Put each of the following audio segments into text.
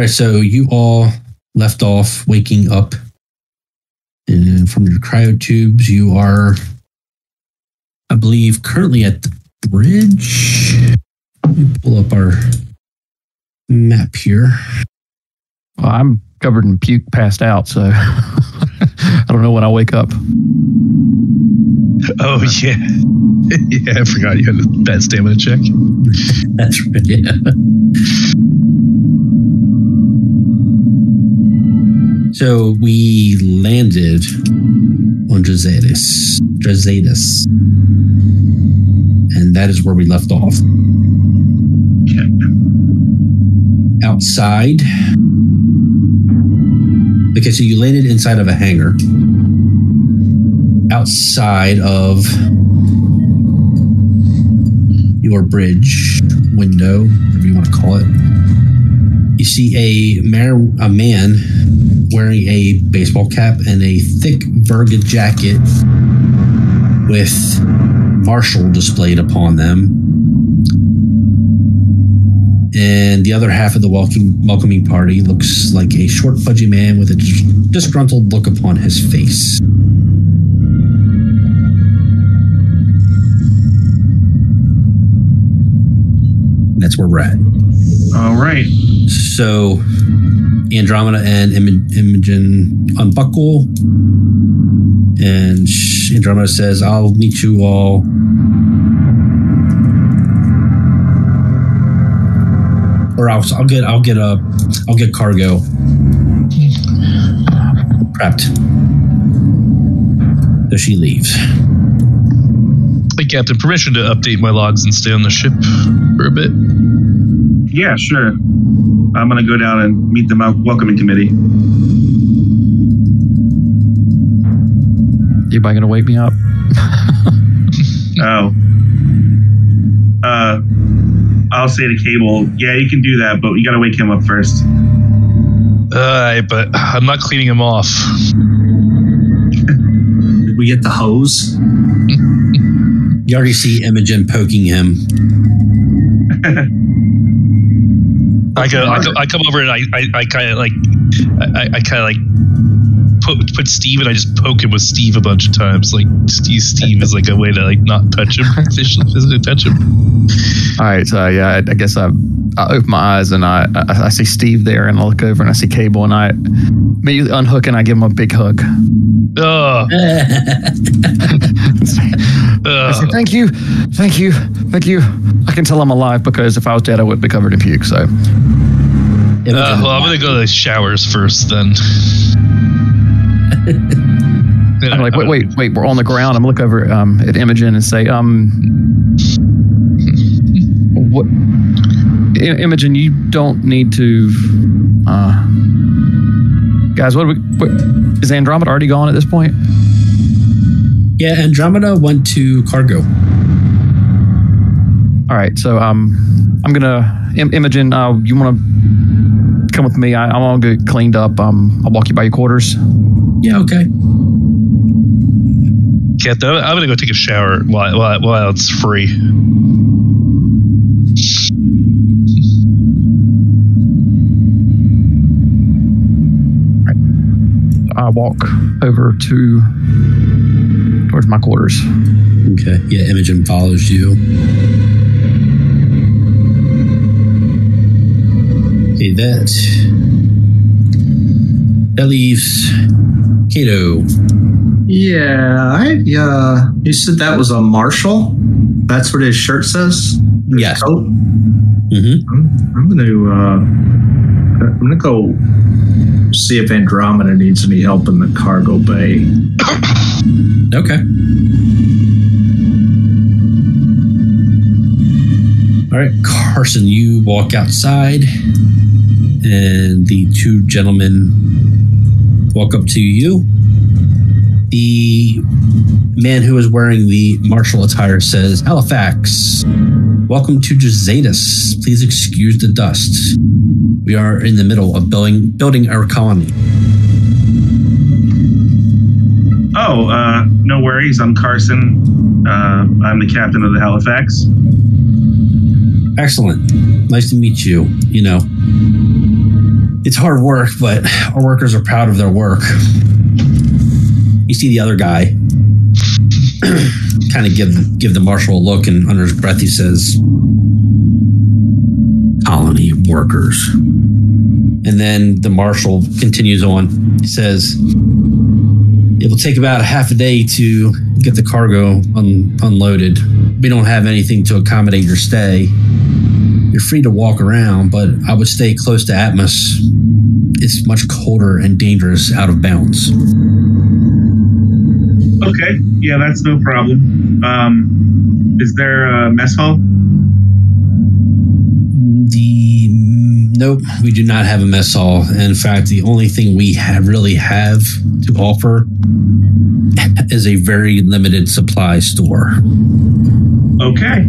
All right, so you all left off waking up and from your cryotubes. You are, I believe, currently at the bridge. Let me pull up our map here. Well, I'm covered in puke, passed out, so I don't know when I wake up. Oh yeah, yeah. I forgot you had a bad stamina check. That's right. Yeah. So we landed on Drazadis. Drazadis. And that is where we left off. Outside. Okay, so you landed inside of a hangar. Outside of your bridge window, whatever you want to call it. You see a, mar- a man wearing a baseball cap and a thick Verga jacket with Marshal displayed upon them. And the other half of the welcome, welcoming party looks like a short, pudgy man with a disgruntled look upon his face. That's where we're at. All right. So Andromeda and Im- Imogen unbuckle. And Andromeda says, I'll meet you all. Or I'll, I'll get I'll get a I'll get cargo prepped. So she leaves. Hey, Captain, permission to update my logs and stay on the ship for a bit. Yeah, sure. I'm gonna go down and meet the welcoming committee. Anybody gonna wake me up? Oh. Uh, I'll say to Cable, yeah, you can do that, but you gotta wake him up first. Uh, but I'm not cleaning him off. Did we get the hose? You already see Imogen poking him. I go, I, go, I come over and I, I, I kind of like, I, I kind of like put put Steve and I just poke him with Steve a bunch of times. Like Steve, Steve is like a way to like not touch him, physically touch him. All right, so yeah, I, I guess I, I open my eyes and I, I I see Steve there, and I look over and I see Cable, and I immediately unhook and I give him a big hug. Oh, I say, thank you, thank you, thank you. I can tell I'm alive because if I was dead, I would be covered in puke. So Uh, well, I'm gonna go to the showers first then. I'm like, wait, wait, wait. We're on the ground. I'm gonna look over um, at Imogen and say, um, what? I- Imogen, you don't need to. Uh, guys, what, do we, what is Andromeda already gone at this point? yeah, Andromeda went to cargo. All right, so um, I'm gonna Im- Imogen. Uh, you want to come with me? I, I'm gonna get cleaned up. Um, I'll walk you by your quarters. Yeah, okay. Captain, I'm I'm gonna go take a shower while while, while it's free. I walk over to towards my quarters. Okay. Yeah, Imogen follows you. Okay, that that leaves Kato. Yeah, I uh you said that was a marshal? That's what his shirt says? His Yes. coat? Mm-hmm. I'm, I'm gonna uh I'm gonna go see if Andromeda needs any help in the cargo bay. Okay. All right, Carson, you walk outside, and the two gentlemen walk up to you. The man who is wearing the martial attire says, Halifax, welcome to Drazadis. Please excuse the dust. We are in the middle of building building our colony. Oh, uh, no worries. I'm Carson. Uh, I'm the captain of the Halifax. Excellent. Nice to meet you. You know, it's hard work, but our workers are proud of their work. You see the other guy kind of give give the marshal a look, and under his breath he says, "Colony workers." And then the marshal continues on. He says, "It will take about a half a day to get the cargo un- unloaded. We don't have anything to accommodate your stay." You're free to walk around, but I would stay close to Atmos. It's much colder and dangerous out of bounds. Okay, yeah, that's no problem. Um, is there a mess hall? The nope, we do not have a mess hall. In fact, the only thing we have really have to offer is a very limited supply store. Okay.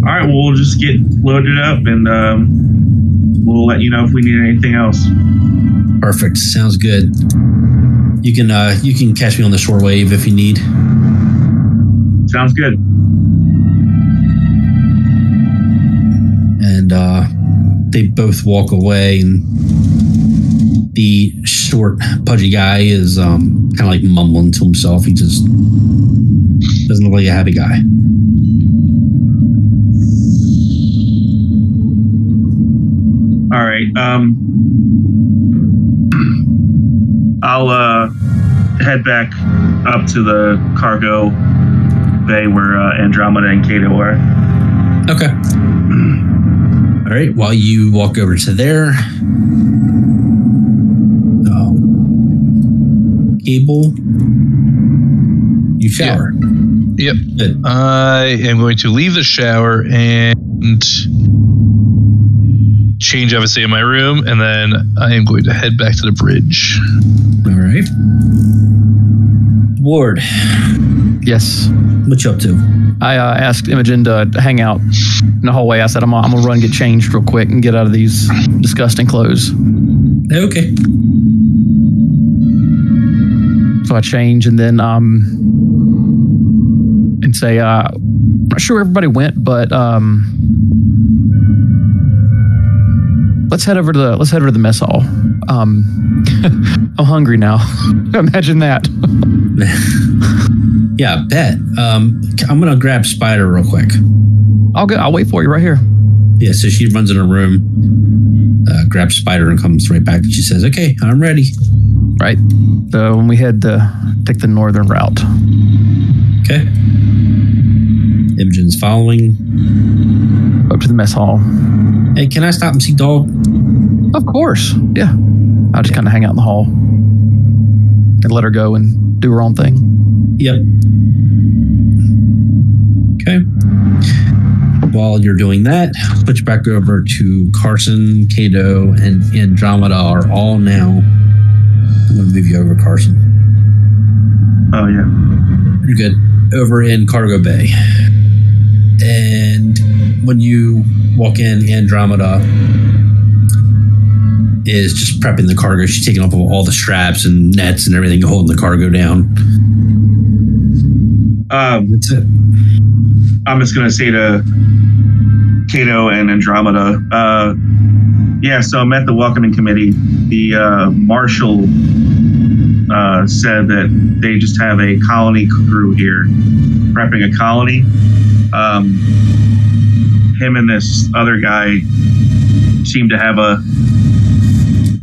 All right, well, we'll just get loaded up and um, we'll let you know if we need anything else. Perfect. Sounds good. You can uh, you can catch me on the shortwave if you need. Sounds good. And uh, they both walk away, and the short, pudgy guy is um, kind of like mumbling to himself. He just doesn't look like a happy guy. All right. Um, I'll uh, head back up to the cargo bay where uh, Andromeda and Kato are. Okay. All right. While you walk over to there, um, Cable, you shower. Yep. Good. I am going to leave the shower and change, obviously, in my room, and then I am going to head back to the bridge. All right. Ward, Yes. what you up to? I uh, asked Imogen to hang out in the hallway. I said, I'm, I'm going to run get changed real quick and get out of these disgusting clothes. Okay. So I change and then um and say, uh, I'm not sure everybody went, but um, let's head over to the let's head over to the mess hall. Um, I'm hungry now. Imagine that. Yeah, bet. Um, I'm gonna grab Spider real quick. I'll go. I'll wait for you right here. Yeah, so she runs in her room, uh, grabs Spider, and comes right back. And she says, "Okay, I'm ready." Right. So when we head to take the northern route. Okay. Imogen's following. Up to the mess hall. Hey, can I stop and see Dog? Of course. Yeah. I'll just kind of hang out in the hall and let her go and do her own thing. Yep. Okay. While you're doing that, switch back over to Carson, Kato, and Andromeda are all now. I'm going to move you over, Carson. Oh yeah. You're good. Over in Cargo Bay. And when you walk in, Andromeda is just prepping the cargo. She's taking off all the straps and nets and everything, holding the cargo down. Um, That's it. I'm just gonna say to Cato and Andromeda. Uh, yeah, so I'm at the welcoming committee. The uh, marshal uh, said that they just have a colony crew here, prepping a colony. Um, him and this other guy seem to have a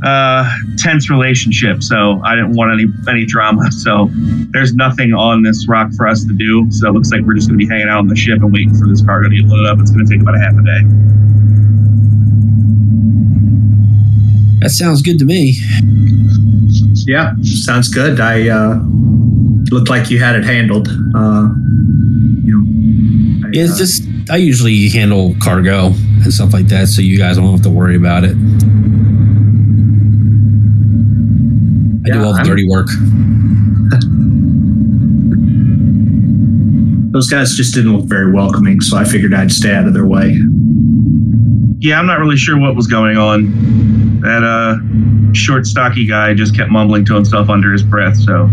uh, tense relationship, so I didn't want any any drama. So there's nothing on this rock for us to do. So it looks like we're just going to be hanging out on the ship and waiting for this cargo to get loaded up. It's going to take about a half a day. That sounds good to me. Yeah, sounds good. I uh, looked like you had it handled. Uh, you know, I, It's uh, just I usually handle cargo and stuff like that, so you guys don't have to worry about it. I do all the I'm- dirty work. those guys just didn't look very welcoming, so I figured I'd stay out of their way. Yeah, I'm not really sure what was going on. That uh, short, stocky guy just kept mumbling to himself under his breath. So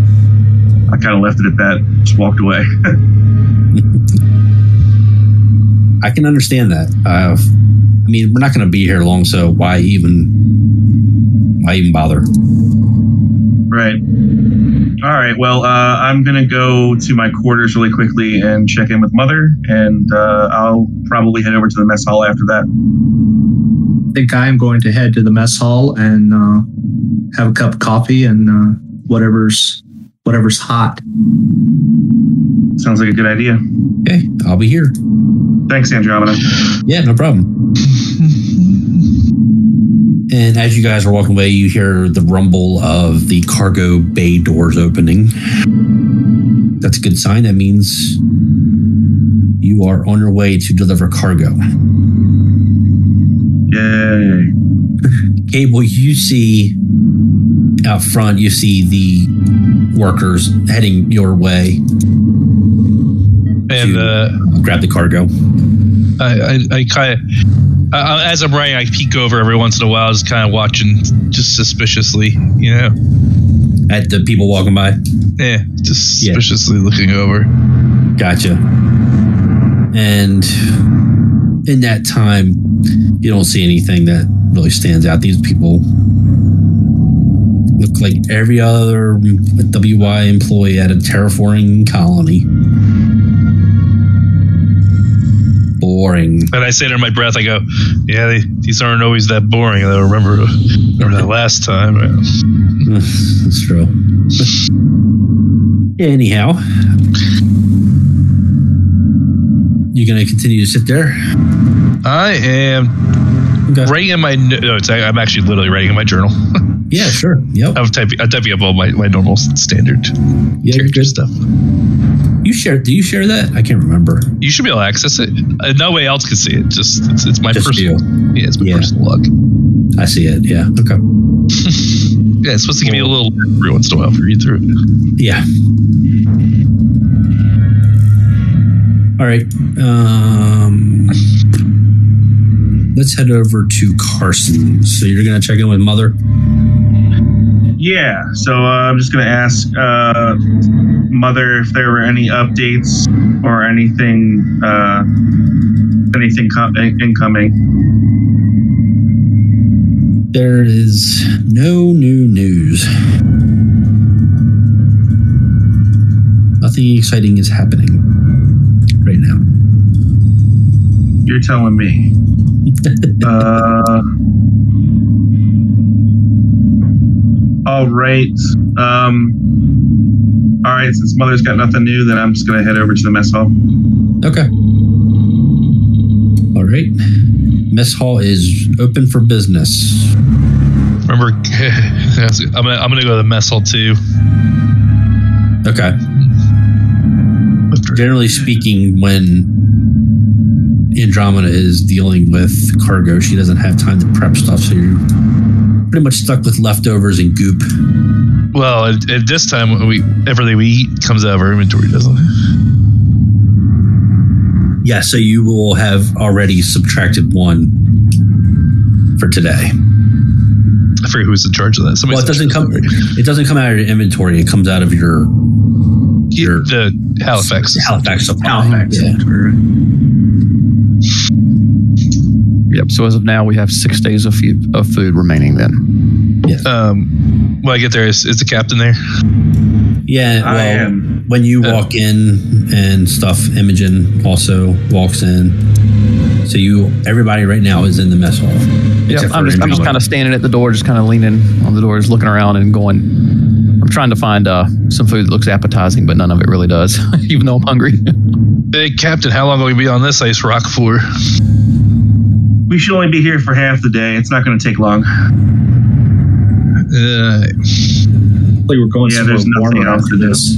I kind of left it at that. Just walked away. I can understand that. Uh, I mean, we're not going to be here long, so why even why even bother? Right. All right. Well, uh, I'm gonna go to my quarters really quickly and check in with Mother, and uh, I'll probably head over to the mess hall after that. I think I am going to head to the mess hall and uh, have a cup of coffee and uh, whatever's whatever's hot. Sounds like a good idea. Okay, I'll be here. Thanks, Andromeda. Yeah, no problem. And as you guys are walking away, you hear the rumble of the cargo bay doors opening. That's a good sign. That means you are on your way to deliver cargo. Yay. Cable, you see out front, you see the workers heading your way. And to uh, grab the cargo. I, I, I kind of, uh, as I'm writing, I peek over every once in a while, just kind of watching, just suspiciously, you know. At the people walking by. Yeah, just Yeah. suspiciously looking over. Gotcha. And in that time, you don't see anything that really stands out. These people look like every other WY employee at a terraforming colony. Boring. And I say under my breath, I go, "Yeah, they, these aren't always that boring." I remember, remember that last time. That's true. Anyhow, you gonna continue to sit there? I am Okay. writing in my. No, it's, I'm actually literally writing in my journal. Yeah, sure. Yep. I'm typing. I'm typing up all my, my normal standard Yeah, character good. stuff. You share? Do you share that? I can't remember. You should be able to access it. Uh, no way else can see it. Just it's, it's my Just personal. Yeah, it's my Yeah. personal log. I see it. Yeah. Okay. Yeah, it's supposed to give me a little every once in a while for read through it. Yeah. All right. Um, let's head over to Carson. So you're gonna check in with Mother. Yeah. So uh, I'm just gonna ask uh, Mother if there were any updates or anything, uh, anything com- incoming. There is no new news. Nothing exciting is happening right now. You're telling me. uh, all right. Um, all right. Since Mother's got nothing new, then I'm just gonna head over to the mess hall. Okay. All right. Mess hall is open for business. Remember, I'm gonna I'm gonna go to the mess hall too. Okay. Generally speaking, when Andromeda is dealing with cargo, she doesn't have time to prep stuff, so you're pretty much stuck with leftovers and goop. Well, at, at this time, we everything we eat comes out of our inventory, doesn't it? Yeah, so you will have already subtracted one for today. I forget who's in charge of that. Somebody's Well, it doesn't come. It doesn't come out of your inventory. It comes out of your Yeah, your- the Halifax. Halifax supply. Halifax. Yeah. Yep. So as of now, we have six days of food, of food remaining. Then. Um, when I get there, is, is the captain there? Yeah, I am. when you Uh, walk in and stuff, Imogen also walks in. So you, everybody right now is in the mess hall. Yeah, I'm just, I'm just kind of standing at the door, just kind of leaning on the door, just looking around and going. I'm trying to find uh, some food that looks appetizing, but none of it really does, even though I'm hungry. Hey, Captain, how long will we be on this ice rock for? We should only be here for half the day. It's not going to take long. Uh, We were going Yeah, somewhere there's nothing warmer else after to do. this.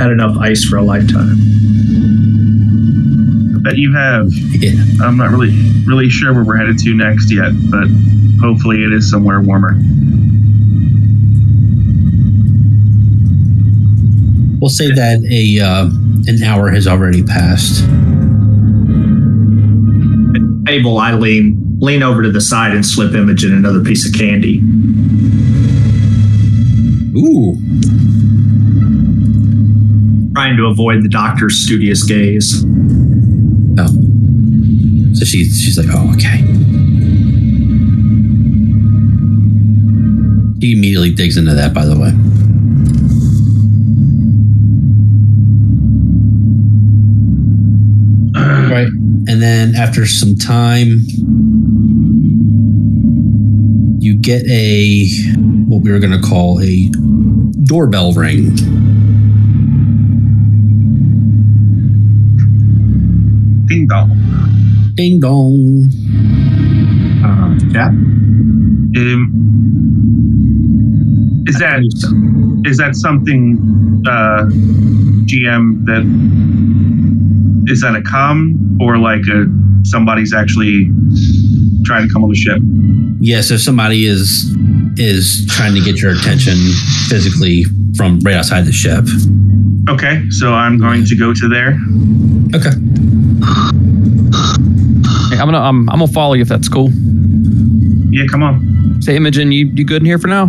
Had enough ice for a lifetime. I bet you have. Yeah. I'm not really really sure where we're headed to next yet, but hopefully it is somewhere warmer. We'll say that a uh, an hour has already passed. Abel, I lean lean over to the side and slip Imogen another piece of candy. Ooh, Trying to avoid the doctor's studious gaze. oh. So she she's like, oh, okay. He immediately digs into that, by the way. right. And then after some time, you get a what we were going to call a doorbell ring. Ding dong. Ding dong. Uh, yeah. Um, is that is that something uh, GM that is that a com or like a somebody's actually trying to come on the ship? Yeah, so somebody is is trying to get your attention physically from right outside the ship. Okay, so I'm going to go to there. Okay. Hey, I'm gonna um, I'm gonna follow you if that's cool. Yeah, come on. Say, Imogen, you you good in here for now?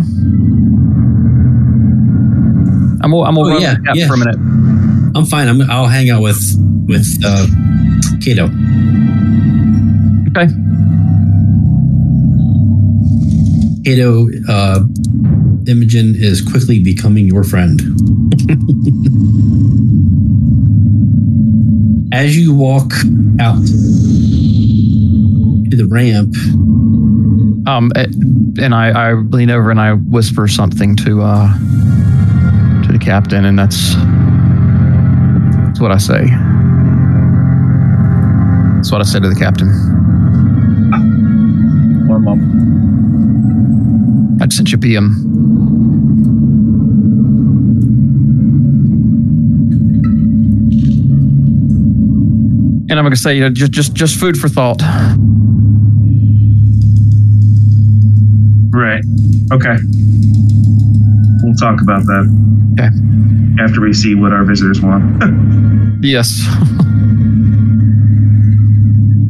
I'm gonna, I'm gonna Oh, run yeah, the yeah. for a minute. I'm fine. I'm, I'll hang out with with uh, Kato. Okay. Kato, uh, Imogen is quickly becoming your friend. As you walk out to the ramp, Um, eh, and I, I lean over and I whisper something to uh to the captain, and that's that's what I say. That's what I said to the captain. One moment. I sent you PM. And I'm gonna say, you know, just just just food for thought. Right. Okay. We'll talk about that Okay. after we see what our visitors want. Yes.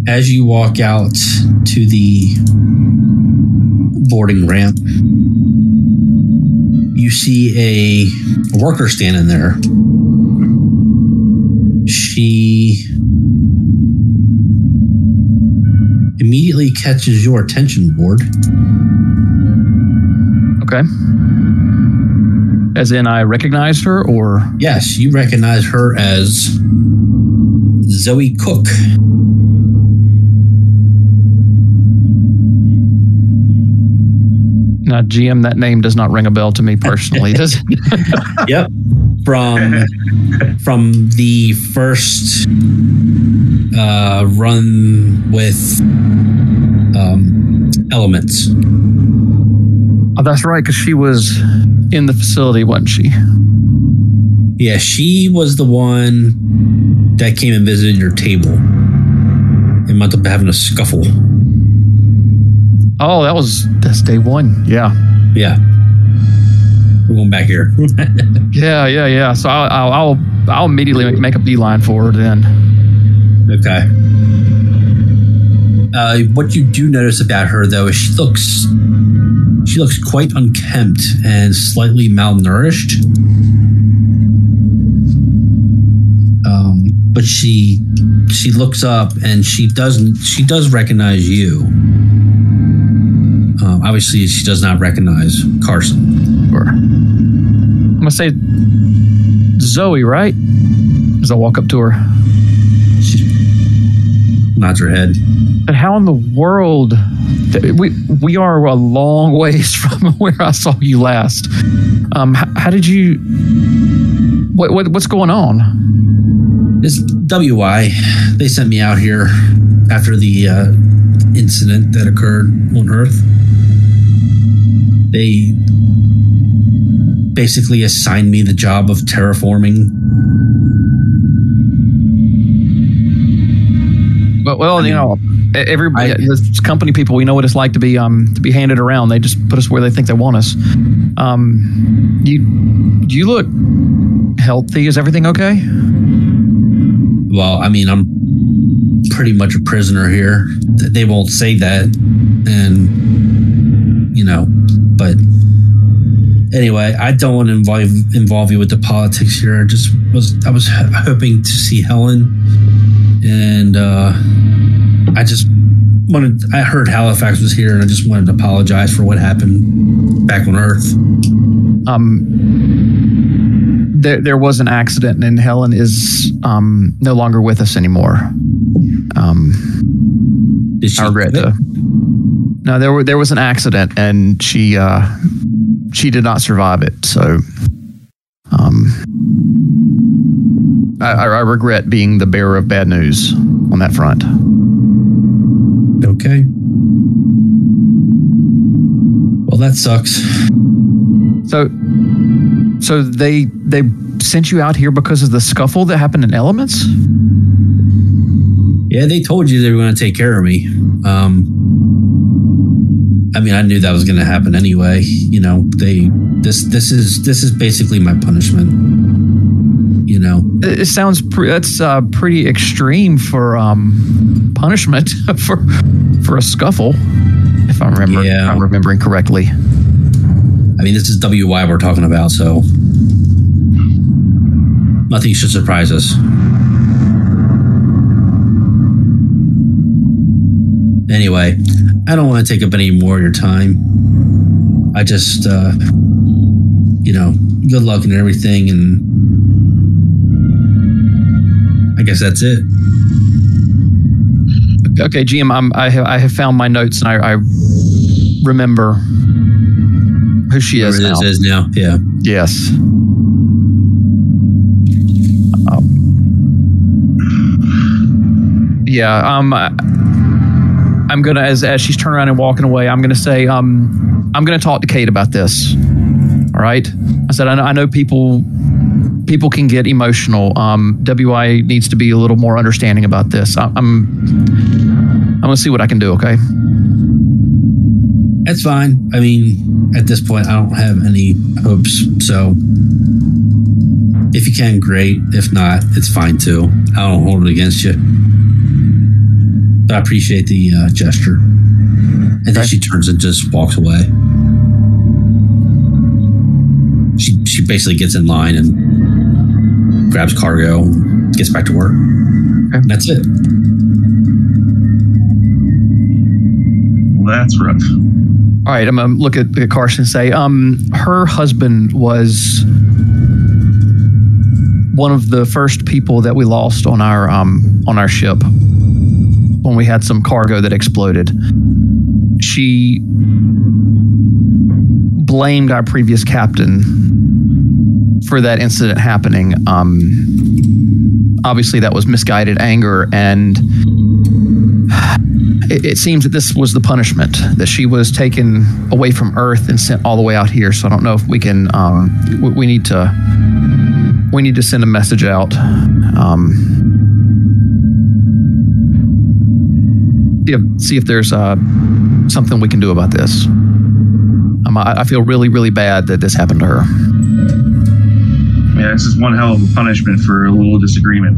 as you walk out to the boarding ramp, you see a, worker standing there. She immediately catches your attention, Board. Okay. As in, I recognize her, or Yes, you recognize her as Zoe Cook. Now, GM. That name does not ring a bell to me personally. Does it? yep from from the first uh, run with um, elements Oh, that's right, because she was in the facility, wasn't she? yeah she was the one that came and visited your table and wound up having a scuffle Oh, that was that's day one. Yeah, yeah we're going back here yeah, yeah, yeah. So I'll I'll I'll, I'll immediately make a beeline for her then. okay uh, what you do notice about her though is she looks she looks quite unkempt and slightly malnourished um, but she she looks up and she doesn't she does recognize you um, obviously she does not recognize carson Or I'm gonna say Zoe, right? As I walk up to her. she nods her head But how in the world? We we are a long ways from where I saw you last. Um, how, how did you? What, what what's going on? It's WY. They sent me out here after the uh, incident that occurred on Earth. They basically assigned me the job of terraforming. Well, well, you know, everybody, I- the company people, we know what it's like to be um to be handed around. They just put us where they think they want us. Um, you you look healthy. Is everything okay? Well, I mean, I'm pretty much a prisoner here. They won't say that, and you know, but anyway, I don't want to involve involve you with the politics here. I just was I was hoping to see Helen, and uh, I just wanted. I heard Halifax was here, and I just wanted to apologize for what happened back on Earth. Um, there, there was an accident, and Helen is um, no longer with us anymore. Um, I regret to. No, there were there was an accident, and she uh, she did not survive it. So, um, I, I regret being the bearer of bad news on that front. Okay. Well, that sucks. So, so they they sent you out here because of the scuffle that happened in Elements. Yeah, they told you they were going to take care of me. Um, I mean, I knew that was going to happen anyway. You know, they this this is this is basically my punishment. You know, It, sounds pre- that's uh, pretty extreme for um, punishment for for a scuffle, if I remember Yeah. if I'm remembering correctly. I mean, this is WY we're talking about, so nothing should surprise us. Anyway, I don't want to take up any more of your time. I just, uh, you know, good luck and everything, and I guess that's it. Okay, GM, I'm, I have I have found my notes and I, I remember who she is now. is now, yeah. Yes. Um, yeah. Um. I- I'm gonna as as she's turning around and walking away. I'm gonna say um I'm gonna talk to Kate about this. All right. I said I know, I know people people can get emotional. Um, WY needs to be a little more understanding about this. I, I'm I'm gonna see what I can do. Okay. That's fine. I mean, at this point, I don't have any hopes. So, if you can, great. If not, it's fine too. I don't hold it against you. But I appreciate the uh, gesture. And then Okay. she turns and just walks away. She she basically gets in line and grabs cargo, and gets back to work. And that's it. Well, that's rough. All right, I'm gonna look at, at Carson and say, um, her husband was one of the first people that we lost on our um, on our ship when we had some cargo that exploded. She blamed our previous captain for that incident happening. Um, obviously, that was misguided anger and it, it seems that this was the punishment that she was taken away from Earth and sent all the way out here. So I don't know if we can. Um, we, we need to. We need to send a message out. Um, see, if, see if there's uh, something we can do about this. Um, I, I feel really, really bad that this happened to her. Yeah, this is one hell of a punishment for a little disagreement.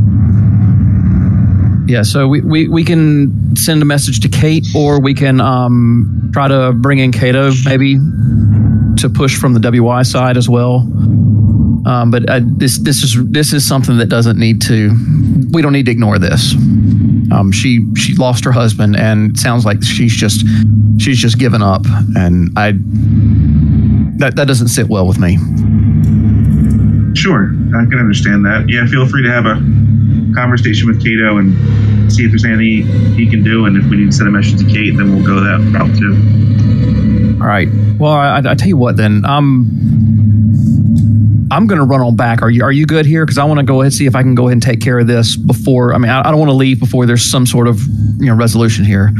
Yeah, so we, we, we can send a message to Kate, or we can um, try to bring in Cato maybe to push from the WY side as well. Um, but uh, this this is this is something that doesn't need to. We don't need to ignore this. Um, she she lost her husband, and it sounds like she's just she's just given up, and I that that doesn't sit well with me. Sure, I can understand that. Yeah, feel free to have a conversation with Cato and see if there's anything he can do. And if we need to send a message to Kate, then we'll go that route too. All right. Well, I, I tell you what, then. Um, I'm going to run on back. Are you Are you good here? Because I want to go ahead and see if I can go ahead and take care of this before. I mean, I, I don't want to leave before there's some sort of you know resolution here.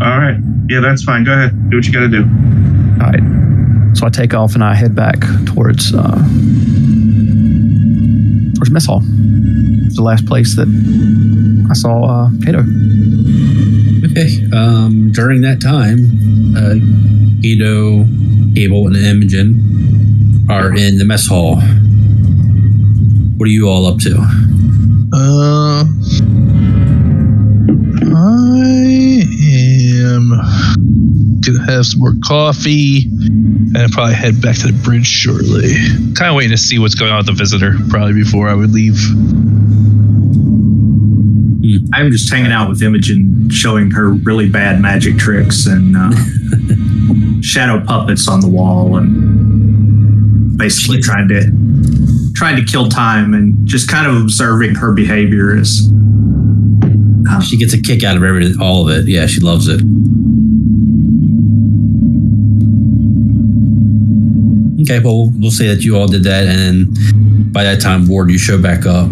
All right. Yeah, that's fine. Go ahead. Do what you got to do. All right. So I take off and I head back towards uh, towards mess hall. It's the last place that I saw uh, Cato. Okay. Um, during that time, uh, Guido, Abel, and Imogen are in the mess hall. What are you all up to? Uh, I am gonna have some more coffee and probably head back to the bridge shortly. Kind of waiting to see what's going on with the visitor, probably before I would leave. I'm just hanging out with Imogen, showing her really bad magic tricks and uh, shadow puppets on the wall, and basically trying to trying to kill time and just kind of observing her behavior as She gets a kick out of every all of it. Yeah, she loves it. Okay, well, we'll say that you all did that, and then by that time, Ward, you show back up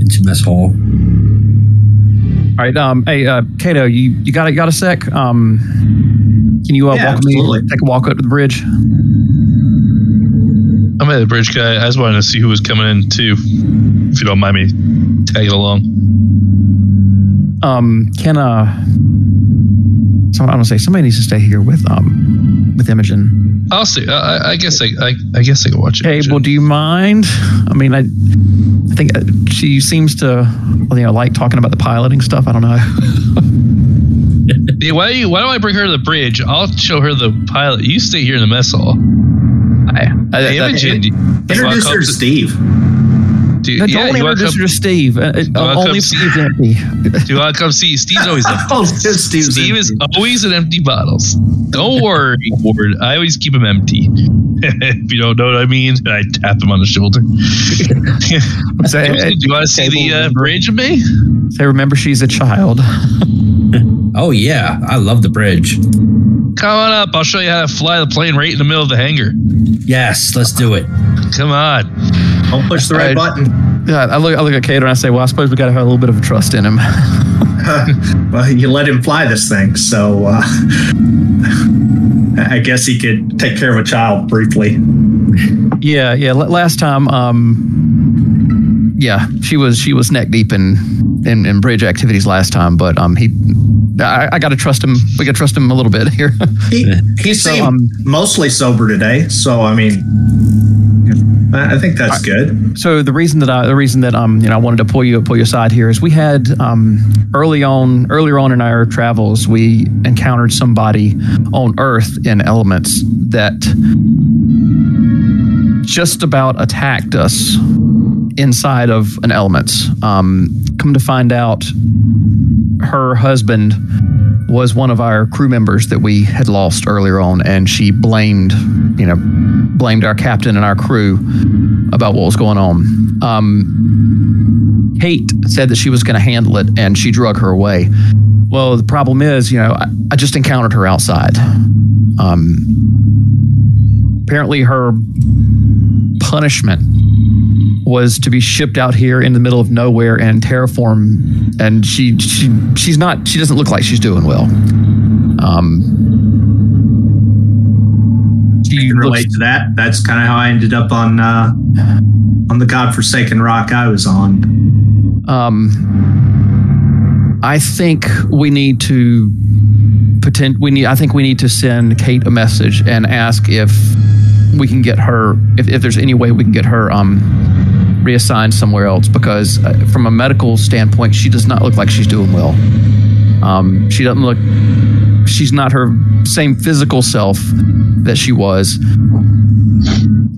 into mess hall. All right. Um. Hey, uh, Kato, you you got a, got a sec? Um. Can you uh, Yeah, walk me? absolutely. Take a walk up to the bridge. I'm at the bridge guy. I just wanted to see who was coming in too. If you don't mind me tagging along. Um. Can uh. So I'm gonna say somebody needs to stay here with um with Imogen. I'll see. I, I- guess I, I, I guess I can watch it. Hey, well, do you mind? I mean, I, I think uh, she seems to, you know, like talking about the piloting stuff. I don't know. Yeah, why, do you, why don't I bring her to the bridge? I'll show her the pilot. You stay here in the mess hall. I, I, Hey, that- Imogen, do you- introduce her to Steve. do you- No, yeah, don't you introduce her come, to Steve. Uh, uh, only come Steve's empty. do you want to come see? Steve's always empty. Oh, Steve's Steve is empty. always in empty bottles. Don't worry, Ward. I always keep him empty. if you don't know what I mean, I tap him on the shoulder. Say, do you want to see the uh, bridge of me? say, remember, she's a child. Oh, yeah, I love the bridge. Come on up. I'll show you how to fly the plane right in the middle of the hangar. Yes, let's do it. Come on. Don't push the right Alright. button. Yeah, I look, I look at Kato and I say, well, I suppose we got to have a little bit of trust in him. well, you let him fly this thing, so uh, I guess he could take care of a child briefly. yeah, yeah. l- Last time, um, yeah, she was she was neck deep in in, in bridge activities last time, but um, he, I, I got to trust him. We got to trust him a little bit here. He, he So, seemed um, mostly sober today, so I mean, I I think that's good. so the reason that I the reason that um you know I wanted to pull you pull you aside here is we had um early on earlier on in our travels we encountered somebody on Earth in elements that just about attacked us inside of an elements. Um, come to find out, her husband was one of our crew members that we had lost earlier on, and she blamed, you know, blamed our captain and our crew about what was going on. Um, Kate said that she was going to handle it, and she drug her away. Well, the problem is, you know, I, I just encountered her outside. Um, apparently, her punishment was to be shipped out here in the middle of nowhere and terraform and she she she's not she doesn't look like she's doing well um I she can looks- relate to that. That's kind of how I ended up on uh, on the godforsaken rock I was on. um i think we need to pretend we need i think we need to send kate a message and ask if we can get her if, if there's any way we can get her um reassigned somewhere else because uh, from a medical standpoint she does not look like she's doing well. Um she doesn't look she's not her same physical self that she was.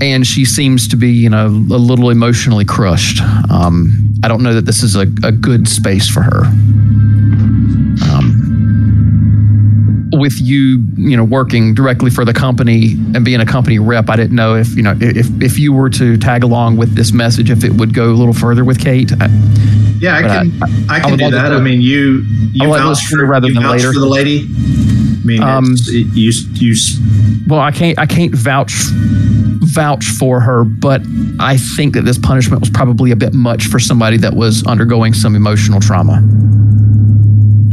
And she seems to be you know a little emotionally crushed. Um, i don't know that this is a, a good space for her. Um, with you you know working directly for the company and being a company rep i didn't know if you know if, if you were to tag along with this message if it would go a little further with kate I, Yeah, I can. I, I can do like that. I mean, you you I vouch for rather you than later. for the lady. I mean, Um, it, you you well i can't i can't vouch vouch for her but i think that this punishment was probably a bit much for somebody that was undergoing some emotional trauma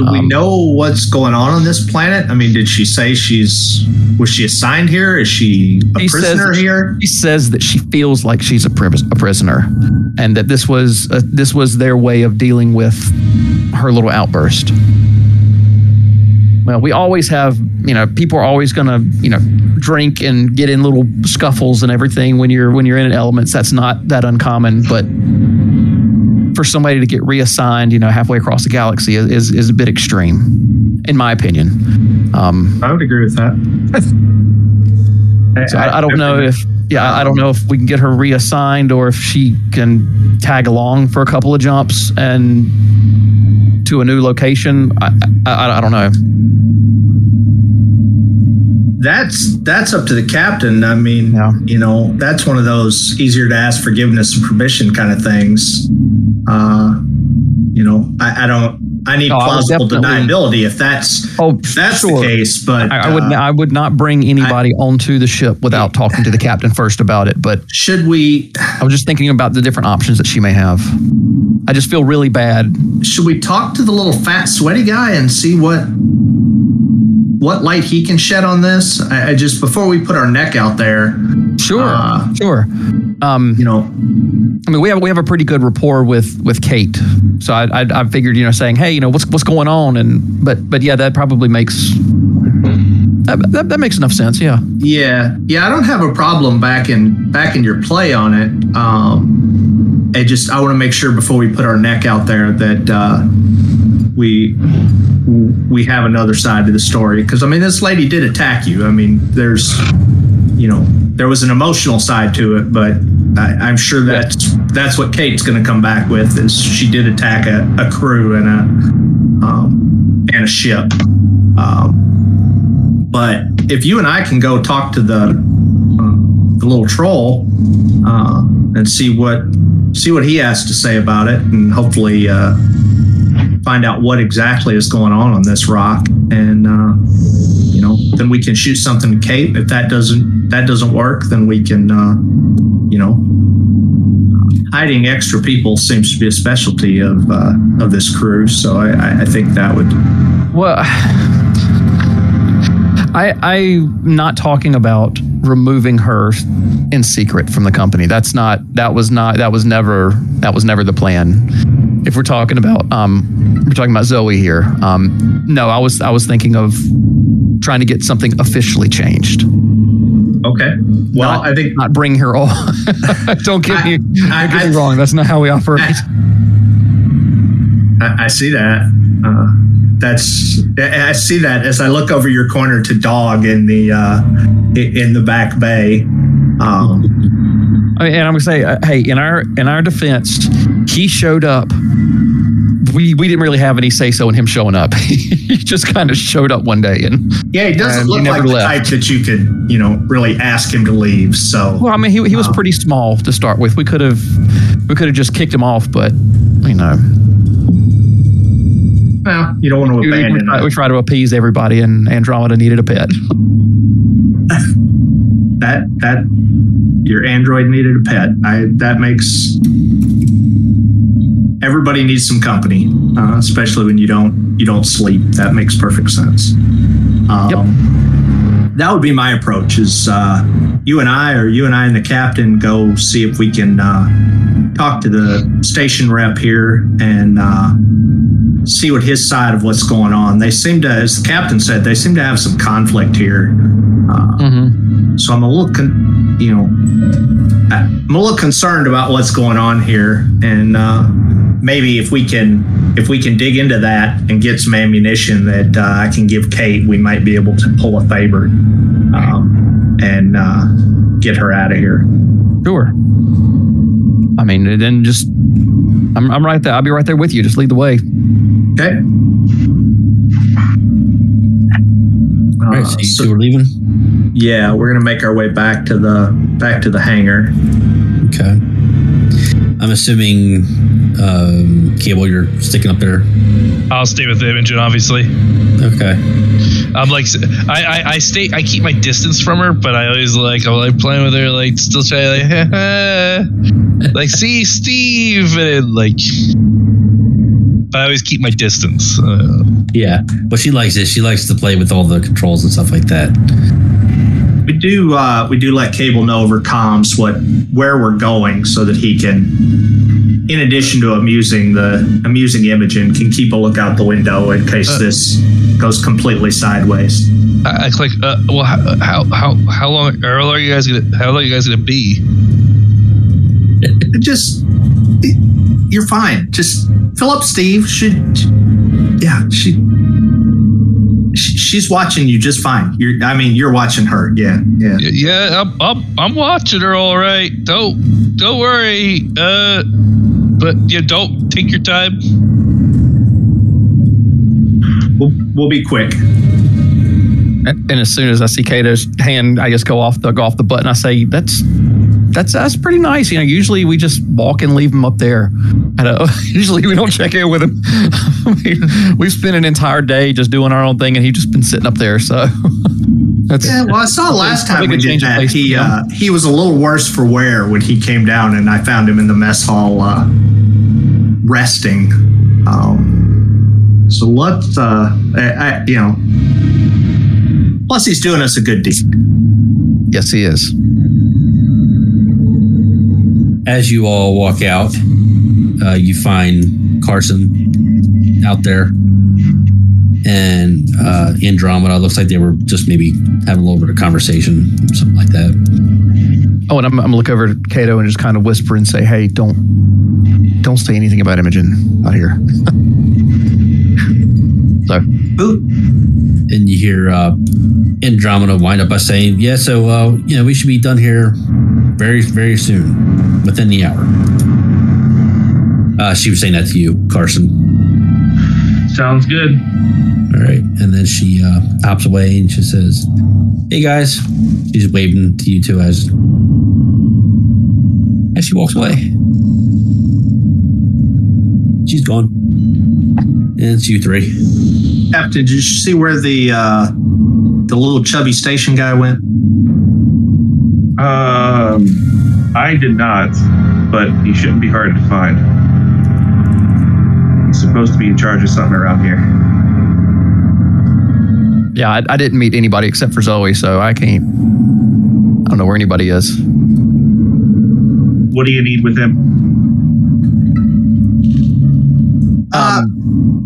do we um, know what's going on on this planet? I mean, did she say she's was she assigned here? Is she a She prisoner she- here? She says that she feels like she's a, pris- a prisoner, and that this was uh, this was their way of dealing with her little outburst. Well, we always have, you know, people are always going to, you know, drink and get in little scuffles and everything when you're when you're in elements. That's not that uncommon, but for somebody to get reassigned, you know, halfway across the galaxy is is, is a bit extreme, in my opinion. Um, I would agree with that. so I, I don't know if, yeah, I- I don't know if we can get her reassigned or if she can tag along for a couple of jumps and to a new location. I, I, I don't know. That's that's up to the captain. I mean, Yeah. you know, that's one of those easier to ask forgiveness and permission kind of things. Uh, you know, I, I don't. I need No, plausible deniability if that's Oh, if that's sure. the case. But I, I would uh, I would not bring anybody onto the ship without talking to the captain first about it. But should we I was just thinking about the different options that she may have. I just feel really bad. should we talk to the little fat sweaty guy and see what what light he can shed on this? I, I just before we put our neck out there, Sure, Uh, sure. Um, you know, I mean, we have we have a pretty good rapport with with Kate, so I, I I figured you know saying hey you know what's what's going on? And but but yeah that probably makes that, that, that makes enough sense yeah. Yeah, yeah, I don't have a problem back in back in your play on it. Um, I just I want to make sure before we put our neck out there that uh, we we have another side to the story. Because I mean this lady did attack you. I mean there's you know there was an emotional side to it, but I, I'm sure that's that's what Kate's going to come back with is she did attack a, a crew and a um, and a ship. Um, but if you and I can go talk to the uh, the little troll uh, and see what see what he has to say about it, and hopefully uh, find out what exactly is going on on this rock, and then we can shoot something to Kate. If that doesn't that doesn't work, then we can uh, you know. Hiding extra people seems to be a specialty of uh, of this crew, so I- I think that would well I I'm not talking about removing her in secret from the company that's not that was not that was never that was never the plan if we're talking about um we're talking about Zoe here um no I was I was thinking of trying to get something officially changed okay. Well, Not- I think not bring her all. don't get me, I- don't get I- me wrong. That's not how we operate. I, I see that. Uh, that's I I see that as I look over your corner to dog in the uh, in the back bay. Um, I mean, and I'm gonna say, uh, hey, in our in our defense, he showed up. We we didn't really have any say so in him showing up. he just kind of showed up one day, and yeah, he doesn't he look never like the type that you could you know really ask him to leave. So well, I mean, he he was Oh. pretty small to start with. We could have we could have just kicked him off, but you know, well, you don't want to we, we, abandon. try, we try to appease everybody, and Andromeda needed a pet. that that your android needed a pet. I that makes everybody needs some company, uh, especially when you don't you don't sleep. That makes perfect sense. Um, That would be my approach. Is uh, you and I, or you and I and the captain, go see if we can uh, talk to the station rep here and uh, see what his side of what's going on. They seem to, as the captain said, they seem to have some conflict here. Uh, Mm-hmm. so I'm a little, con- you know, I'm a little concerned about what's going on here, and uh, maybe if we can, if we can dig into that and get some ammunition that uh, I can give Kate, we might be able to pull a favor um, and uh, get her out of here. Sure. I mean, then just I'm I'm right there. I'll be right there with you. Just lead the way. Okay. All right, Uh, so you so- two are leaving. yeah, we're gonna make our way back to the back to the hangar. Okay. I'm assuming, um, Cable, you're sticking up there. I'll stay with Imogen, obviously. Okay. I'm like, I, I, I stay, I keep my distance from her, but I always like, I'm like playing with her, like still trying, like, like see Steve, and like, but I always keep my distance. Uh, Yeah. What she likes is she likes to play with all the controls and stuff like that. We do uh, we do let Cable know over comms what where we're going so that he can, in addition to amusing the amusing Imogen, can keep a look out the window in case Uh. this goes completely sideways. I, I click. Uh, well, how, how, how, how long? How long are you guys gonna? How long are you guys gonna be? Just you're fine. Just fill up Steve. Should yeah she. she- She's watching you just fine. You're, I mean, you're watching her. Yeah, yeah. Yeah, I'm, I'm, I'm watching her. All right. Don't, don't worry. Uh, but yeah, don't take your time. We'll, we'll be quick. And, and as soon as I see Kato's hand, I just go off the go off the button. I say, "That's that's that's pretty nice." You know, usually we just walk and leave him up there. I know, usually we don't check in with him. I mean, we spent an entire day just doing our own thing, and he just been sitting up there. So that's Yeah, well, I saw last time we did that. place He uh, he was a little worse for wear when he came down, and I found him in the mess hall uh, resting. Um, so let's, uh, I, I, you know, plus he's doing us a good deed. yes, he is. As you all walk out, uh, you find Carson out there and uh, Andromeda. Looks like they were just maybe having a little bit of conversation, something like that. Oh, and I'm, I'm gonna look over at Kato and just kind of whisper and say, "Hey, don't don't say anything about Imogen out here." so Ooh, And you hear uh, Andromeda wind up by saying, "Yeah, so uh, you know we should be done here very, very soon, within the hour." Uh, she was saying that to you, Carson. Sounds good. All right. And then she uh, hops away and she says, Hey guys. She's waving to you two as, as she walks away. She's gone. And it's you three. Captain, did you see where the uh, the little chubby station guy went? Um, I did not, but he shouldn't be hard to find. He's supposed to be in charge of something around here. yeah, I, I didn't meet anybody except for Zoe, so I can't. I don't know where anybody is. What do you need with him? Uh,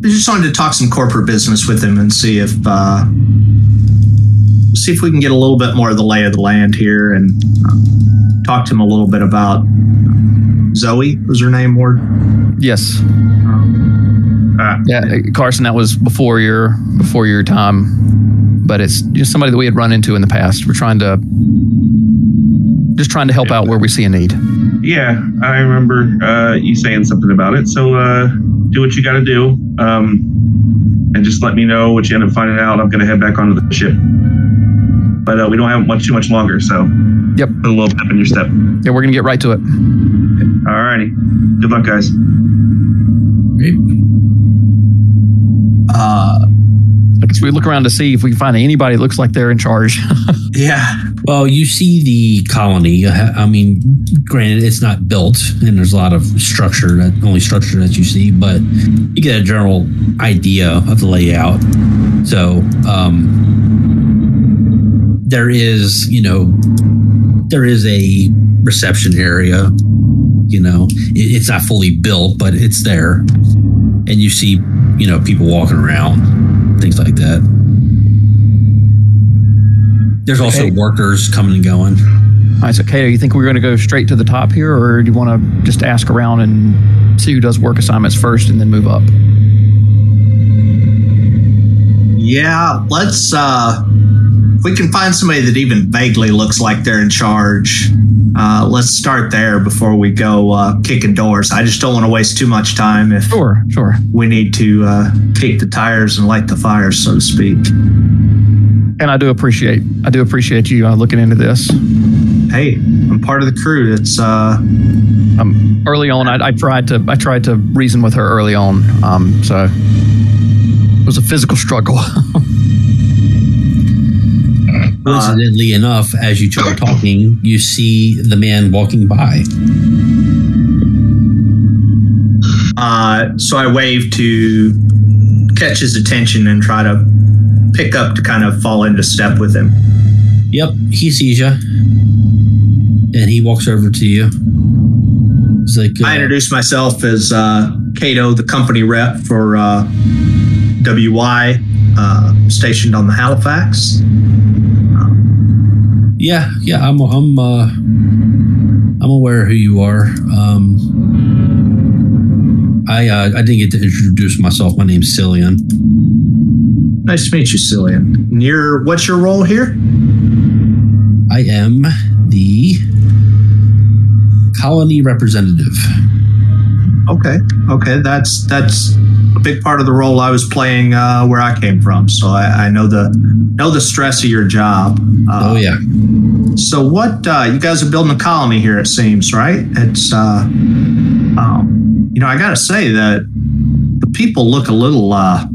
I just wanted to talk some corporate business with him and see if uh, see if we can get a little bit more of the lay of the land here and uh, talk to him a little bit about Zoe was her name, Ward. Yes, Ah, yeah, Carson. That was before your before your time, but it's just somebody that we had run into in the past. We're trying to just trying to help out where we see a need. yeah, I remember uh, you saying something about it. So uh, do what you got to do, um, and just let me know what you end up finding out. I'm going to head back onto the ship, but uh, we don't have much too much longer. So Yep. put a little pep in your step. Yeah, we're gonna get right to it. All righty, good luck, guys. Great. Uh, I guess we look around to see if we can find anybody that looks like they're in charge. yeah, Well, you see the colony. uh, I mean, granted, it's not built, and there's a lot of structure that only structure that you see, but you get a general idea of the layout. So, um, there is, you know, there is a reception area. You know, it, it's not fully built, but it's there, and you see, you know, people walking around, things like that. There's also Okay. workers coming and going. All right, so Kato, you think we're going to go straight to the top here, or do you want to just ask around and see who does work assignments first and then move up? yeah. Let's uh, if we can find somebody that even vaguely looks like they're in charge. Uh, let's start there before we go uh, kicking doors. I just don't want to waste too much time if Sure, sure. we need to uh, kick the tires and light the fires, so to speak. And I do appreciate, I do appreciate you uh, looking into this. Hey, I'm part of the crew. It's uh, Um, early on, I, I tried to, I tried to reason with her early on. Um, so it was a physical struggle. Coincidentally enough, as you two are talking, you see the man walking by. uh, so I wave to catch his attention and try to pick up to kind of fall into step with him. Yep, he sees you, and he walks over to you. He's like, uh, I introduce myself as uh, Cato, the company rep for uh, WY, uh, stationed on the Halifax. "Yeah, yeah, I'm, I'm, uh, I'm aware who you are. Um, I, uh, I didn't get to introduce myself. My name's Cillian. Nice to meet you, Cillian. Near, what's your role here? I am the colony representative. Okay. Okay. That's that's a big part of the role I was playing uh, where I came from. So I, I know the know the stress of your job. Uh, oh yeah. So what uh, you guys are building a colony here? It seems right. It's uh, um, you know I got to say that the people look a little uh,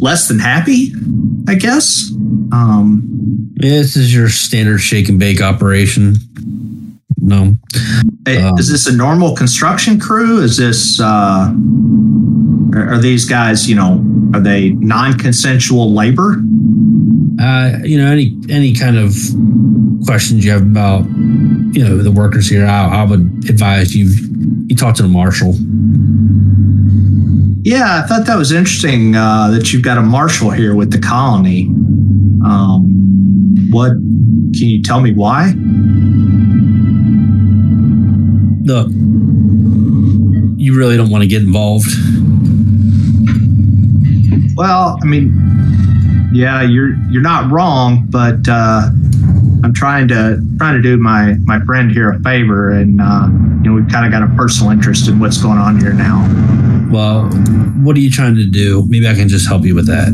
less than happy. I guess. Um, Yeah, this is your standard shake and bake operation. No. eh, Um, is this a normal construction crew? Is this uh, are, are these guys? You know, are they non-consensual labor? Uh, you know, any any kind of questions you have about, you know, the workers here, I, I would advise you you talk to the marshal. Yeah, I thought that was interesting uh, that you've got a marshal here with the colony. Um, what can you tell me why? Look, you really don't want to get involved. Well, I mean, yeah, you're you're not wrong, but uh, I'm trying to trying to do my my friend here a favor, and uh, you know we've kind of got a personal interest in what's going on here now. Well, what are you trying to do? Maybe I can just help you with that.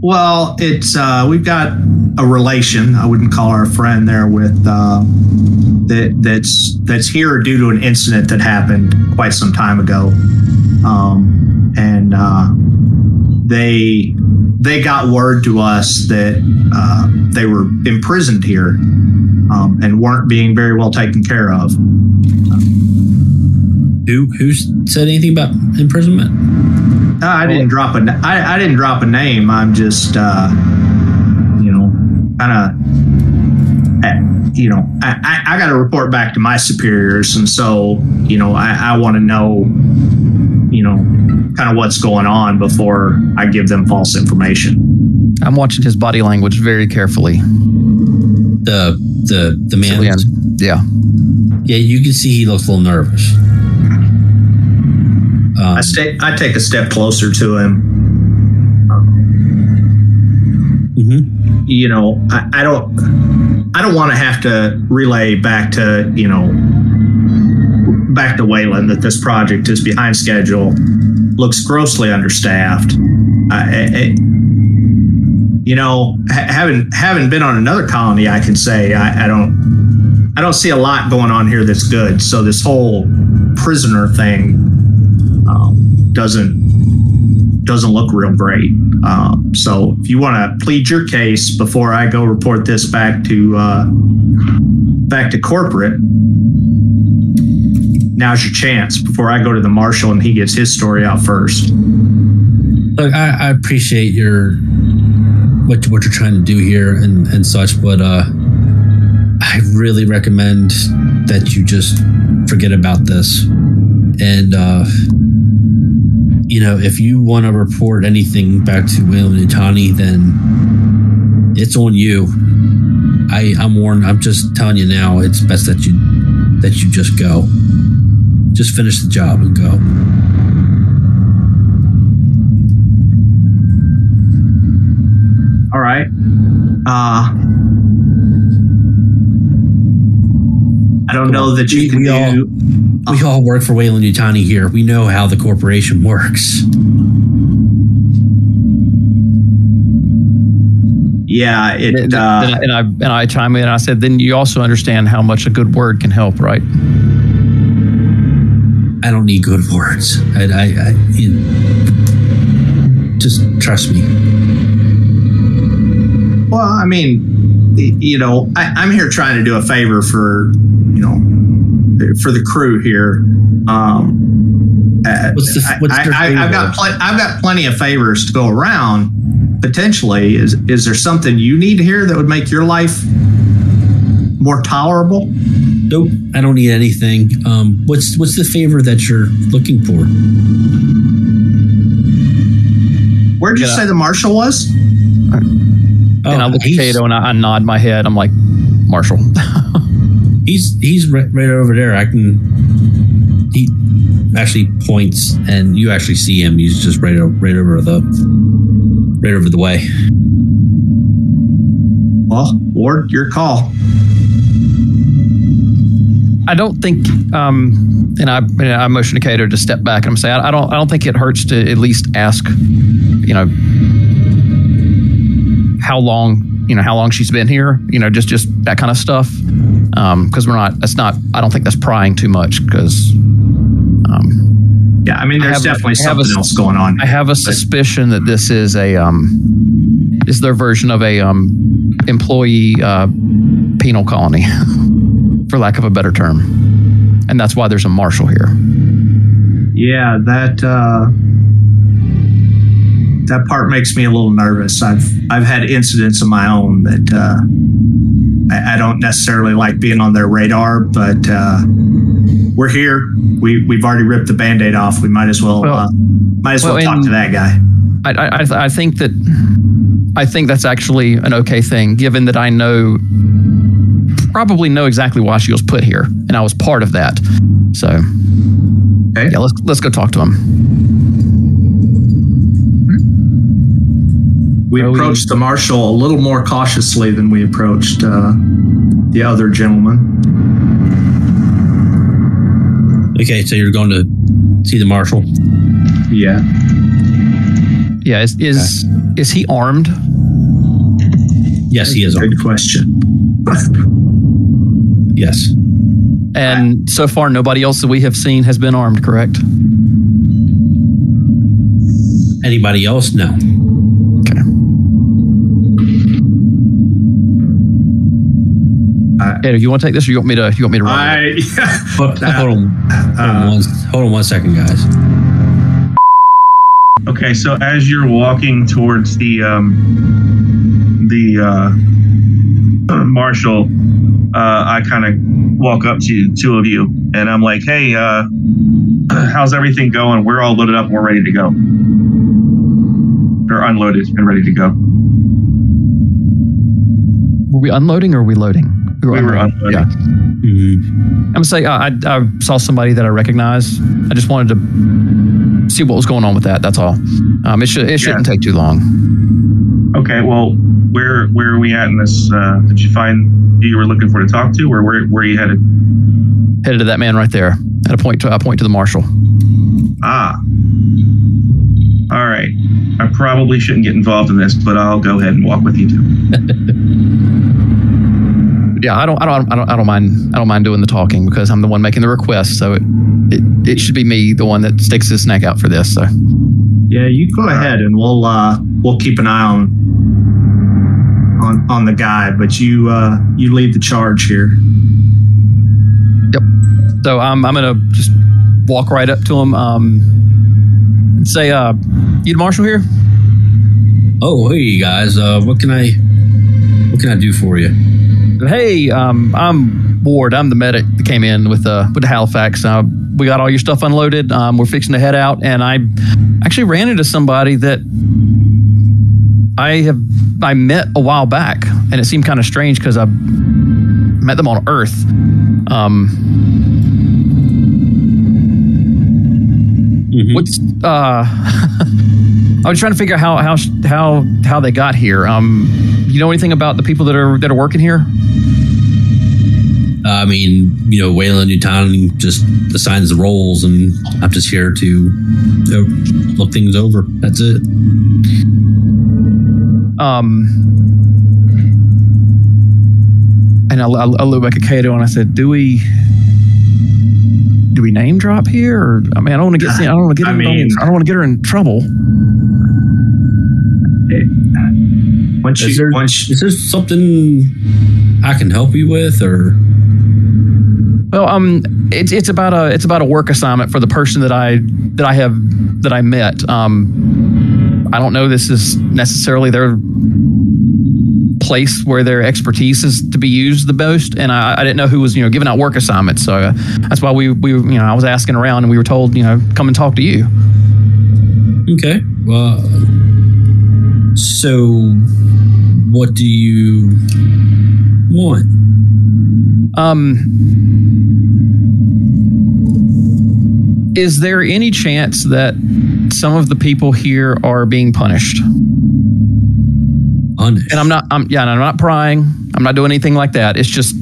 Well, it's uh, we've got a relation. I wouldn't call her a friend there with uh, that that's that's here due to an incident that happened quite some time ago, um, and uh, they they got word to us that uh, they were imprisoned here um, and weren't being very well taken care of. Who who said anything about imprisonment? Uh, I didn't drop a n- I, I didn't drop a name. I'm just uh, you know kind of you know I, I, I got to report back to my superiors, and so you know I, I want to know you know kind of what's going on before I give them false information. I'm watching his body language very carefully. The the the man. Cillian. Yeah. Yeah, you can see he looks a little nervous. Um, I stay I take a step closer to him. mhm. you know, I, I don't, I don't want to have to relay back to, you know, back to Weyland that this project is behind schedule, looks grossly understaffed. I, I, you know, ha- having having been on another colony, I can say I, I don't, I don't see a lot going on here that's good. So this whole prisoner thing doesn't doesn't look real great. Um, so if you want to plead your case before I go report this back to uh, back to corporate, now's your chance before I go to the marshal and he gets his story out first. Look, I, I appreciate your what what you're trying to do here and and such, but uh, I really recommend that you just forget about this. And uh, you know, if you want to report anything back to Will and Utani, then it's on you. I I'm warned. I'm just telling you now. It's best that you that you just go. Just finish the job and go. All right. Uh, I don't know that you We- can we all- do. We all work for Weyland-Yutani here. We know how the corporation works. Yeah, it. And, Uh, and I and I chime in and I said, then you also understand how much a good word can help, right? I don't need good words. I, I, I you just trust me. Well, I mean, you know, I, I'm here trying to do a favor for, you know, for the crew here. Um, What's the- what's I, I, I've got pl- I've got plenty of favors to go around. Potentially, is is there something you need here that would make your life more tolerable? Nope, I don't need anything. Um, what's what's the favor that you're looking for? Where'd you Yeah. say the marshal was? Oh, and I look at he's, Cato and I, I nod my head. I'm like, Marshal. he's he's right, right over there. I can. He actually points, and you actually see him. He's just right o- right over the right over the way. Well, Ward, your call. I don't think, um, and I, and I motion to Cato to step back and I'm saying I, I don't, I don't think it hurts to at least ask, you know, how long, you know, how long she's been here, you know, just, just that kind of stuff. Um, cause we're not, that's not, I don't think that's prying too much because, um, Yeah, I mean, there's a- definitely a something s- else going on. I have a suspicion that this is a, um, is their version of a, um, employee, uh, penal colony, for lack of a better term. And that's why there's a marshal here. Yeah, that uh, that part makes me a little nervous. I've I've had incidents of my own that uh, I, I don't necessarily like being on their radar, but uh, we're here. We we've already ripped the band-aid off. We might as well, Well- uh, might as well, well, talk to that guy. I, I, I- I think that I think that's actually an okay thing, given that I know probably know exactly why she was put here, and I was part of that. So, Okay. yeah, let's let's go talk to him. We Are we- approached the marshal a little more cautiously than we approached uh, the other gentleman. Okay, so you're going to see the marshal. Yeah. Yeah, is is is he armed? Yes, he is. armed. Good question. Yes. And so far, nobody else that we have seen has been armed. Correct? Anybody else? No. Ed, do you want to take this, or you want me to? You want me to? Run with it? I Hold, Uh, hold on. Hold on, one, hold on one second, guys. Okay, so as you're walking towards the um, the uh, marshal, uh, I kind of walk up to two of you, and I'm like, "Hey, uh, how's everything going? We're all loaded up. We're ready to go. Or unloaded and ready to go. Were we unloading or were we loading? We were unloading. Yeah. Mhm. I'm gonna say uh, I, I saw somebody that I recognize. I just wanted to see what was going on with that. That's all. Um, it should it shouldn't take too long. Okay, well, where where are we at in this? Uh, did you find who you were looking for to talk to, or where where are you headed? Headed to that man right there. At a point to I point to the marshal. Ah. All right. I probably shouldn't get involved in this, but I'll go ahead and walk with you too. Yeah, I don't I don't I don't I don't mind I don't mind doing the talking because I'm the one making the request. So it it, it should be me the one that sticks his neck out for this. So Yeah, you go ahead and we'll uh we'll keep an eye on on on the guy, but you uh you lead the charge here. Yep. So um, I'm gonna just walk right up to him. Um, and say, uh, you the marshal here? Oh, hey guys. Uh, what can I what can I do for you? Hey, um, I'm Ward. I'm the medic that came in with uh with the Halifax. Uh, we got all your stuff unloaded. Um, we're fixing to head out, and I actually ran into somebody that I have I met a while back, and it seemed kind of strange because I met them on Earth. Um, Mhm. what's uh? I was trying to figure out how how how how they got here. Um, you know anything about the people that are that are working here? Uh, I mean, you know, Weyland-Yutani just assigns the roles, and I'm just here to you know, look things over. That's it. Um, and I, I, I look back at Kato and I said, "Do we, do we name drop here? Or I mean, I don't want to get, I don't want to get, I her, mean- I don't want to get her in trouble. Once Is you there- once Is there something I can help you with, or Well, um, it's it's about a it's about a work assignment for the person that I that I have that I met. Um, I don't know this is necessarily their place where their expertise is to be used the most, and I, I didn't know who was you know giving out work assignments, so uh, that's why we we you know I was asking around and we were told you know come and talk to you. okay? Well, so what do you want? Um, is there any chance that some of the people here are being punished? And I'm not. I'm yeah. I'm not prying. I'm not doing anything like that. It's just.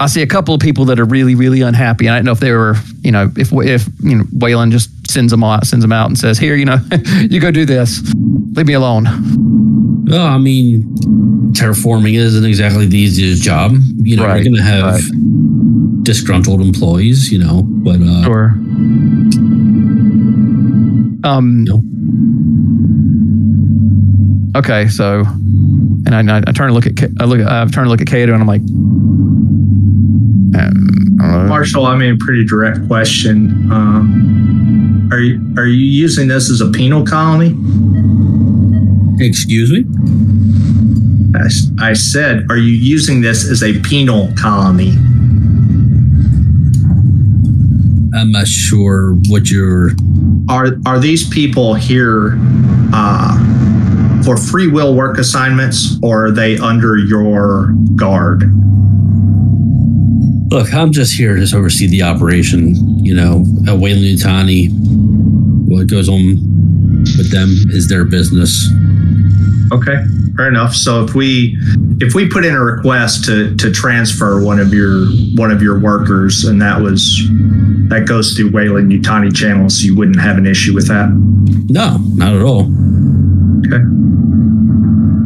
I see a couple of people that are really, really unhappy, and I don't know if they were, you know, if if you know, Weyland just sends them out, sends them out, and says, "Here, you know, you go do this. Leave me alone." Well, I mean, terraforming isn't exactly the easiest job. You know, Right, you're going to have right. disgruntled employees. You know, but uh, Sure. Um. No. Okay, so, and I, I, I turn to look at I look I turn to look at Kato, and I'm like, um, uh, Marshal, I mean, pretty direct question. Uh, are you are you using this as a penal colony? Excuse me. I, I said, are you using this as a penal colony? I'm not sure what you're. Are are these people here uh, for free will work assignments, or are they under your guard? Look, I'm just here to oversee the operation. You know, at Weyland-Yutani, what goes on with them is their business. Okay, fair enough. So if we if we put in a request to to transfer one of your one of your workers, and that was that goes through Weyland-Yutani channels, you wouldn't have an issue with that. No, not at all. Okay.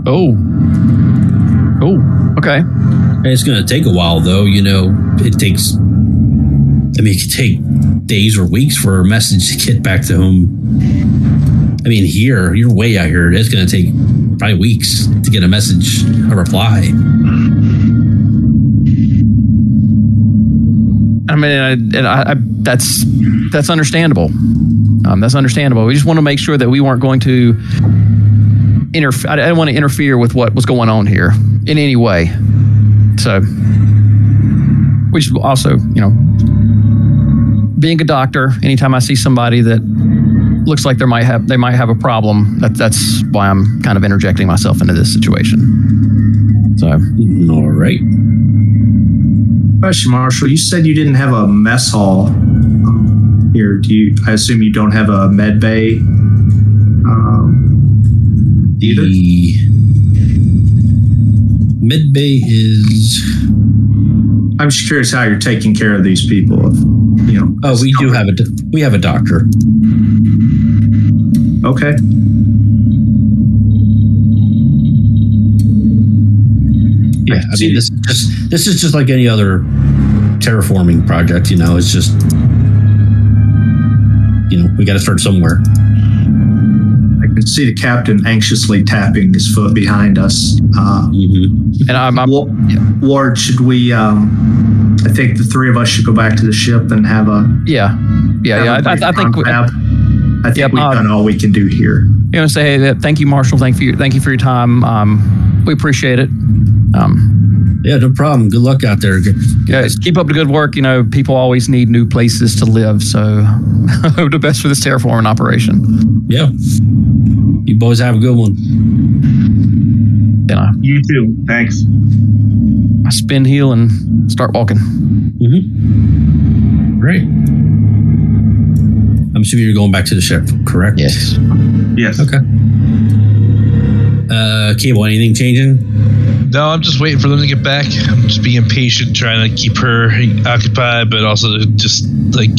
oh, oh, okay, And It's going to take a while, though. You know, it takes. I mean, it could take days or weeks for a message to get back to him. I mean, here, you're way out here. It's going to take probably weeks to get a message, a reply. I mean, I, I, I, that's that's understandable. Um, that's understandable. We just want to make sure that we weren't going to interfere. I didn't want to interfere with what was going on here in any way. So, we should also, you know, being a doctor, anytime I see somebody that looks like they might have they might have a problem, that, that's why I'm kind of interjecting myself into this situation. So, All right. Question, Marshal. You said you didn't have a mess hall um, here. Do you? I assume you don't have a med bay. Um, either. The mid bay is. I'm just curious how you're taking care of these people. If, you know. Oh, we do have a we have a doctor. Okay. Yeah, I mean this is just this is just like any other terraforming project. You know, it's just you know we got to start somewhere. I can see the captain anxiously tapping his foot behind us. Uh, hmm and I'm, I'm Ward, should we? Um, I think the three of us should go back to the ship and have a. yeah, yeah, yeah. have a I, I, I think. confab. I think Yep, we've uh, done all we can do here. You know, say that. Thank you, Marshal. Thank you. Thank you for your time. Um, we appreciate it. Um, Yeah, no problem. Good luck out there. Good- yeah, keep up the good work. You know, people always need new places to live. So, hope the best for this terraforming operation. Yeah, you boys have a good one. And I, You too. Thanks. I spin heel and start walking. Mm-hmm. Great. I'm assuming you're going back to the ship, correct? Yes. Yes. Okay. Uh, Cable, anything changing? No, I'm just waiting for them to get back. I'm just being patient, trying to keep her occupied, but also just like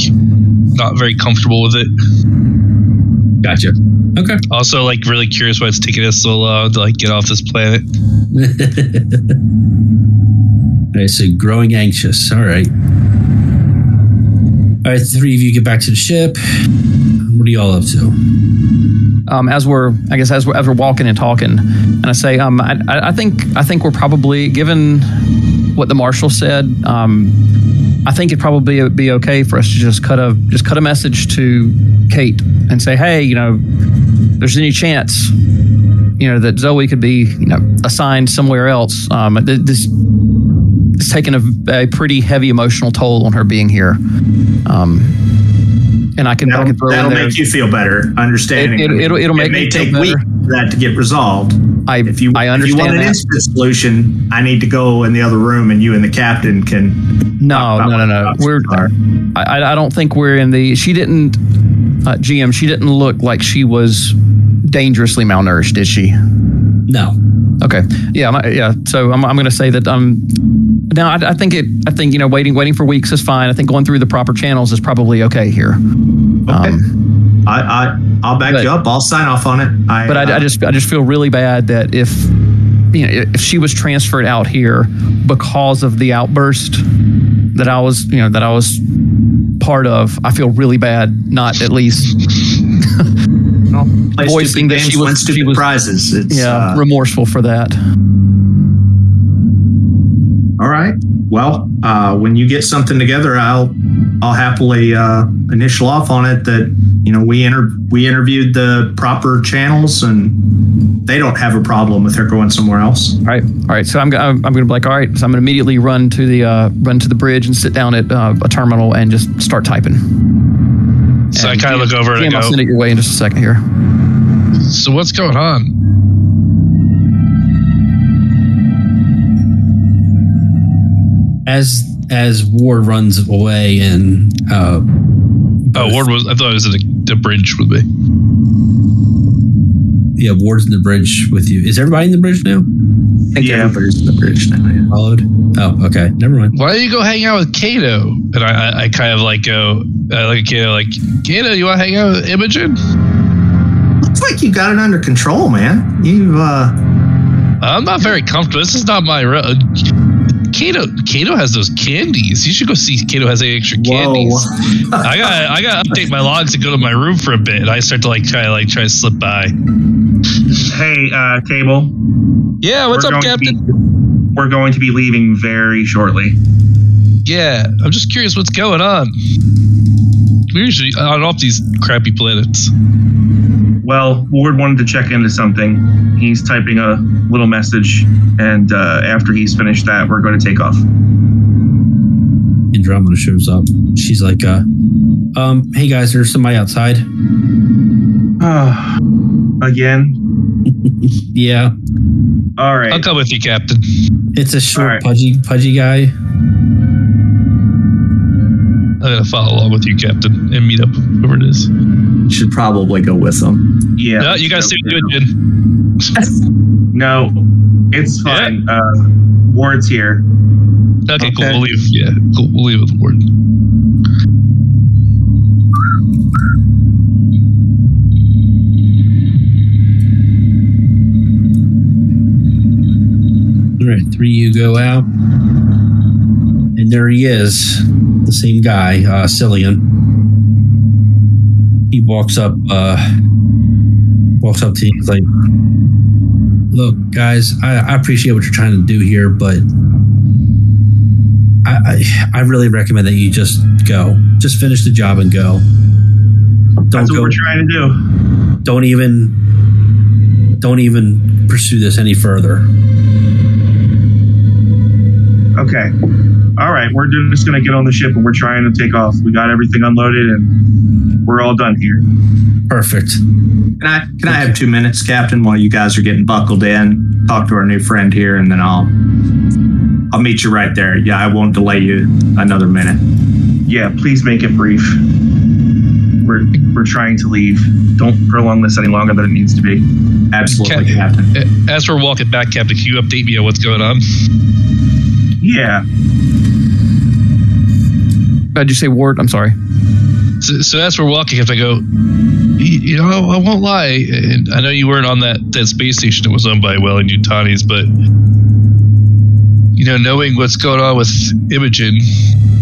not very comfortable with it. Gotcha. Okay. Also, like really curious why it's taking us so long to like get off this planet. I say growing anxious. All right. All right, three of you get back to the ship. What are y'all up to? um, as we're, I guess, as we're, as we're walking and talking, and I say, um, I, I think, I think we're probably, given what the marshal said, um, I think it'd probably be okay for us to just cut a, just cut a message to Kate and say, hey, you know, there's any chance, you know, that Zoe could be, you know, assigned somewhere else. Um, this, it's taken a, a pretty heavy emotional toll on her being here. Um, and I can, That'll, can throw that'll there. make you feel better, understanding. It- it- it'll- it'll make it may me take better. weeks for that to get resolved. I, If you, I understand if you understand want an that. instant solution, I need to go in the other room, and you and the captain can. No, no, no, no. We're I, I don't think we're in the. She didn't. Uh, GM. She didn't look like she was dangerously malnourished, did she? No. Okay. Yeah. I'm- Yeah. So I'm, I'm going to say that um now I, I think it I think you know waiting waiting for weeks is fine. I think going through the proper channels is probably okay here. Okay. Um, I, I I'll back But- you up. I'll sign off on it. I, but I, uh, I just I just feel really bad that if you know if she was transferred out here because of the outburst that I was you know that I was part of, I feel really bad not at least play voicing that she was- she stupid was- prizes. It's, yeah uh, remorseful for that. all right. Well, uh, when you get something together, I'll I'll happily uh, initial off on it. That you know we inter- we interviewed the proper channels, and they don't have a problem with her going somewhere else. All right, all right. So I'm, I'm, I'm going to be like, all right. So I'm going to immediately run to the uh, run to the bridge and sit down at uh, a terminal and just start typing. So I kind of look over and I Jim, I'll go, send it your way in just a second here. So what's going on? As as Ward runs away and uh, Oh, Ward was. I thought it was at a, a bridge with me. yeah, Ward's in the bridge with you. Is everybody in the bridge now? I think Yeah. everybody's in the bridge now. Yeah. Followed. Oh, okay. Never mind. Why don't you go hang out with Kato? And I, I, I kind of like go, I look at Kato like, Kato, you want to hang out with Imogen? Looks like you got it under control, man. You've. uh, I'm not very comfortable. This is not my road. Kato, Kato has those candies. You should go see Kato has any extra candies. whoa. I got I got to update my logs and go to my room for a bit. And I start to like try like try to slip by. Hey, uh, Cable. Yeah, what's we're up, Captain? be- we're going to be leaving very shortly. Yeah, I'm just curious what's going on. We usually on off these crappy planets. Well, Ward wanted to check into something. He's typing a little message, and uh, after he's finished that, we're going to take off. Andromeda shows up. She's like, uh, um, hey guys, there's somebody outside. Again? Yeah. All right. I'll right. come with you, Captain. It's a short, Alright. pudgy, pudgy guy. I'm gonna follow along with you, Captain, and meet up whoever it is. should probably go with them. Yeah. no, you guys stay with Imogen. No, it's fine. Uh, Ward's here. Okay, cool. We'll leave. Yeah, cool. We'll leave with the ward. All right, three you go out, and there he is, the same guy, uh, Cillian. He walks up, uh, walks up to you, he's like, "Look, guys, I, I appreciate what you're trying to do here, but I, I, I really recommend that you just go, just finish the job and go. Don't That's what go, we're trying to do. don't even, don't even pursue this any further." Okay. All right. We're just going to get on the ship and we're trying to take off. We got everything unloaded and we're all done here. Perfect. Can I can I have two minutes, Captain, while you guys are getting buckled in? Talk to our new friend here, and then I'll I'll meet you right there. Yeah, I won't delay you another minute. Yeah, please make it brief. We're, we're trying to leave. Don't prolong this any longer than it needs to be. Absolutely, Cap- Captain. Uh, As we're walking back, Captain, can you update me on what's going on? Yeah. Did you say Ward? I'm sorry. So, so as we're walking, if I go, you, you know, I won't lie, and I know you weren't on that, that space station that was owned by Well Wellington Utanis, but you know, knowing what's going on with Imogen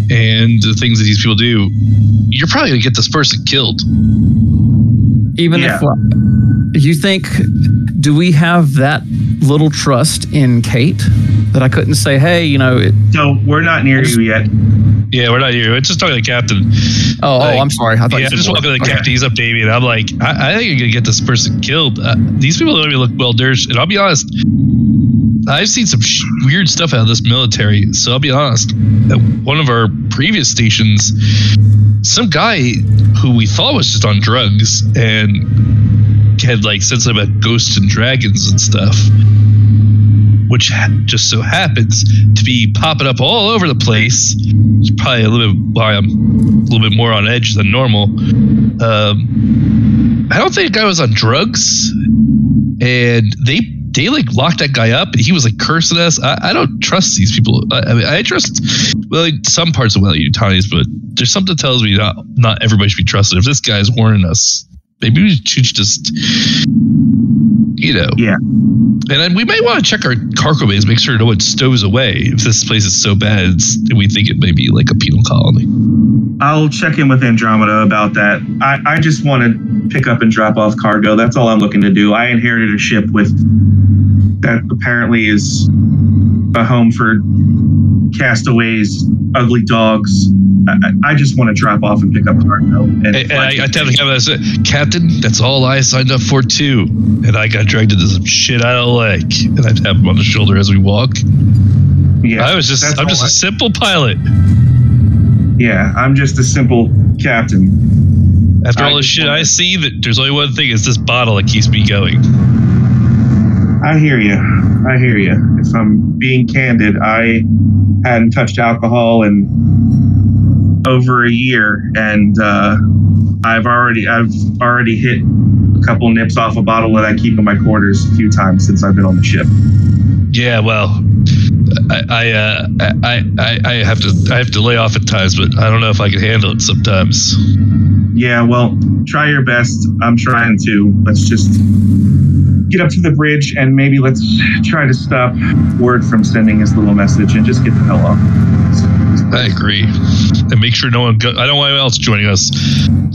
and the things that these people do, you're probably gonna get this person killed. Even Yeah. if you think, do we have that little trust in Kate that I couldn't say, hey, you know, it, So we're not near you yet. Yeah, we're not you. It's just talking to the captain. oh, Like, oh, I'm sorry. I thought Yeah, you I'm said just Ward. walking to the Okay. captain. He's updating me, and I'm like, I, I think you're gonna get this person killed. Uh, these people don't even look well nourished, and I'll be honest. I've seen some sh- weird stuff out of this military. So I'll be honest. At one of our previous stations, some guy who we thought was just on drugs and had like said something about ghosts and dragons and stuff, which just so happens to be popping up all over the place. It's probably a little bit why I'm a little bit more on edge than normal. Um, I don't think guy was on drugs, and they they like locked that guy up, and he was like cursing us. I, I don't trust these people. I, I mean, I trust well like, some parts of Wily Utanis, but there's something that tells me not not everybody should be trusted. If this guy's warning us, maybe we should just, you know, Yeah. And then we might want to check our cargo bays, make sure no one stows away. If this place is so bad, it's, we think it may be like a penal colony. I'll check in with Andromeda about that. I, I just want to pick up and drop off cargo. That's all I'm looking to do. I inherited a ship with that apparently is a home for castaways, ugly dogs. I, I just want to drop off and pick up cargo. And, And, and I, I tell captain, I said, Captain, that's all I signed up for too. And I got dragged into some shit I don't like. And I tap him on the shoulder as we walk. yeah, I was just, I'm just I- a simple pilot. yeah, I'm just a simple captain. After all the shit I see, that there's only one thing: it's this bottle that keeps me going. I hear you. I hear you. If I'm being candid, I hadn't touched alcohol in over a year, and uh, I've already I've already hit a couple nips off a bottle that I keep in my quarters a few times since I've been on the ship. Yeah, well, I, I, uh, I, I, I have to, I have to lay off at times, but I don't know if I can handle it sometimes. Yeah, well, try your best. I'm trying to. Let's just get up to the bridge and maybe let's try to stop Ward from sending his little message and just get the hell off. I agree, and make sure no one. Go, I don't want anyone else joining us.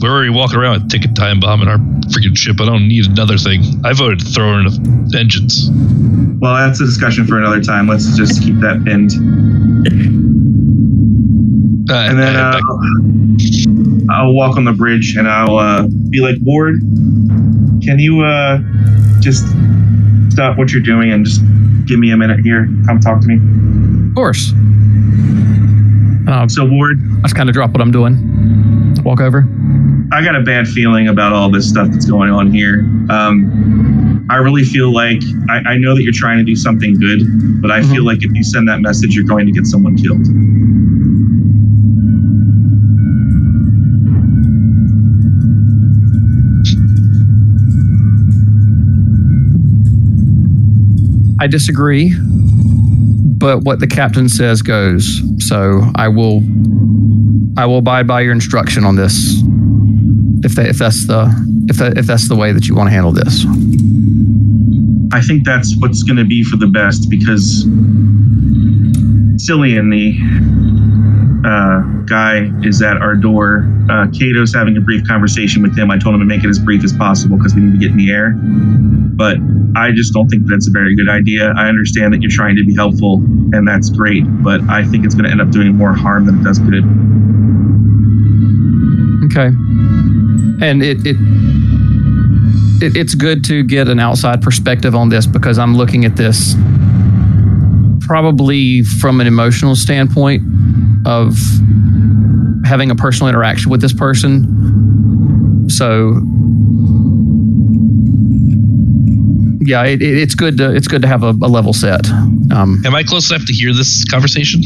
We're already walking around with ticket time bomb in our freaking ship. I don't need another thing. I voted to throw in the engines. Well, that's a discussion for another time. Let's just keep that pinned. Uh, And then I- uh, I'll walk on the bridge and I'll uh, be like, Ward, can you uh, just stop what you're doing and just give me a minute here? Come talk to me. Of course. Uh, So, Ward, I just kind of drop what I'm doing. Walk over. I got a bad feeling about all this stuff that's going on here. Um, I really feel like I, I know that you're trying to do something good, but I feel like if you send that message, you're going to get someone killed. I disagree, but what the captain says goes. So I will, I will abide by your instruction on this. If that, if that's the, if that, if that's the way that you want to handle this. I think that's what's going to be for the best because Cillian, the uh, guy, is at our door. Uh, Cato's having a brief conversation with him. I told him to make it as brief as possible because we need to get in the air. But I just don't think that's a very good idea. I understand that you're trying to be helpful, and that's great, but I think it's going to end up doing more harm than it does good. Okay. And it, it, it it's good to get an outside perspective on this because I'm looking at this probably from an emotional standpoint of having a personal interaction with this person. So yeah, it, it- it's good to it's good to have a, a level set. Um, am I close enough to hear this conversation?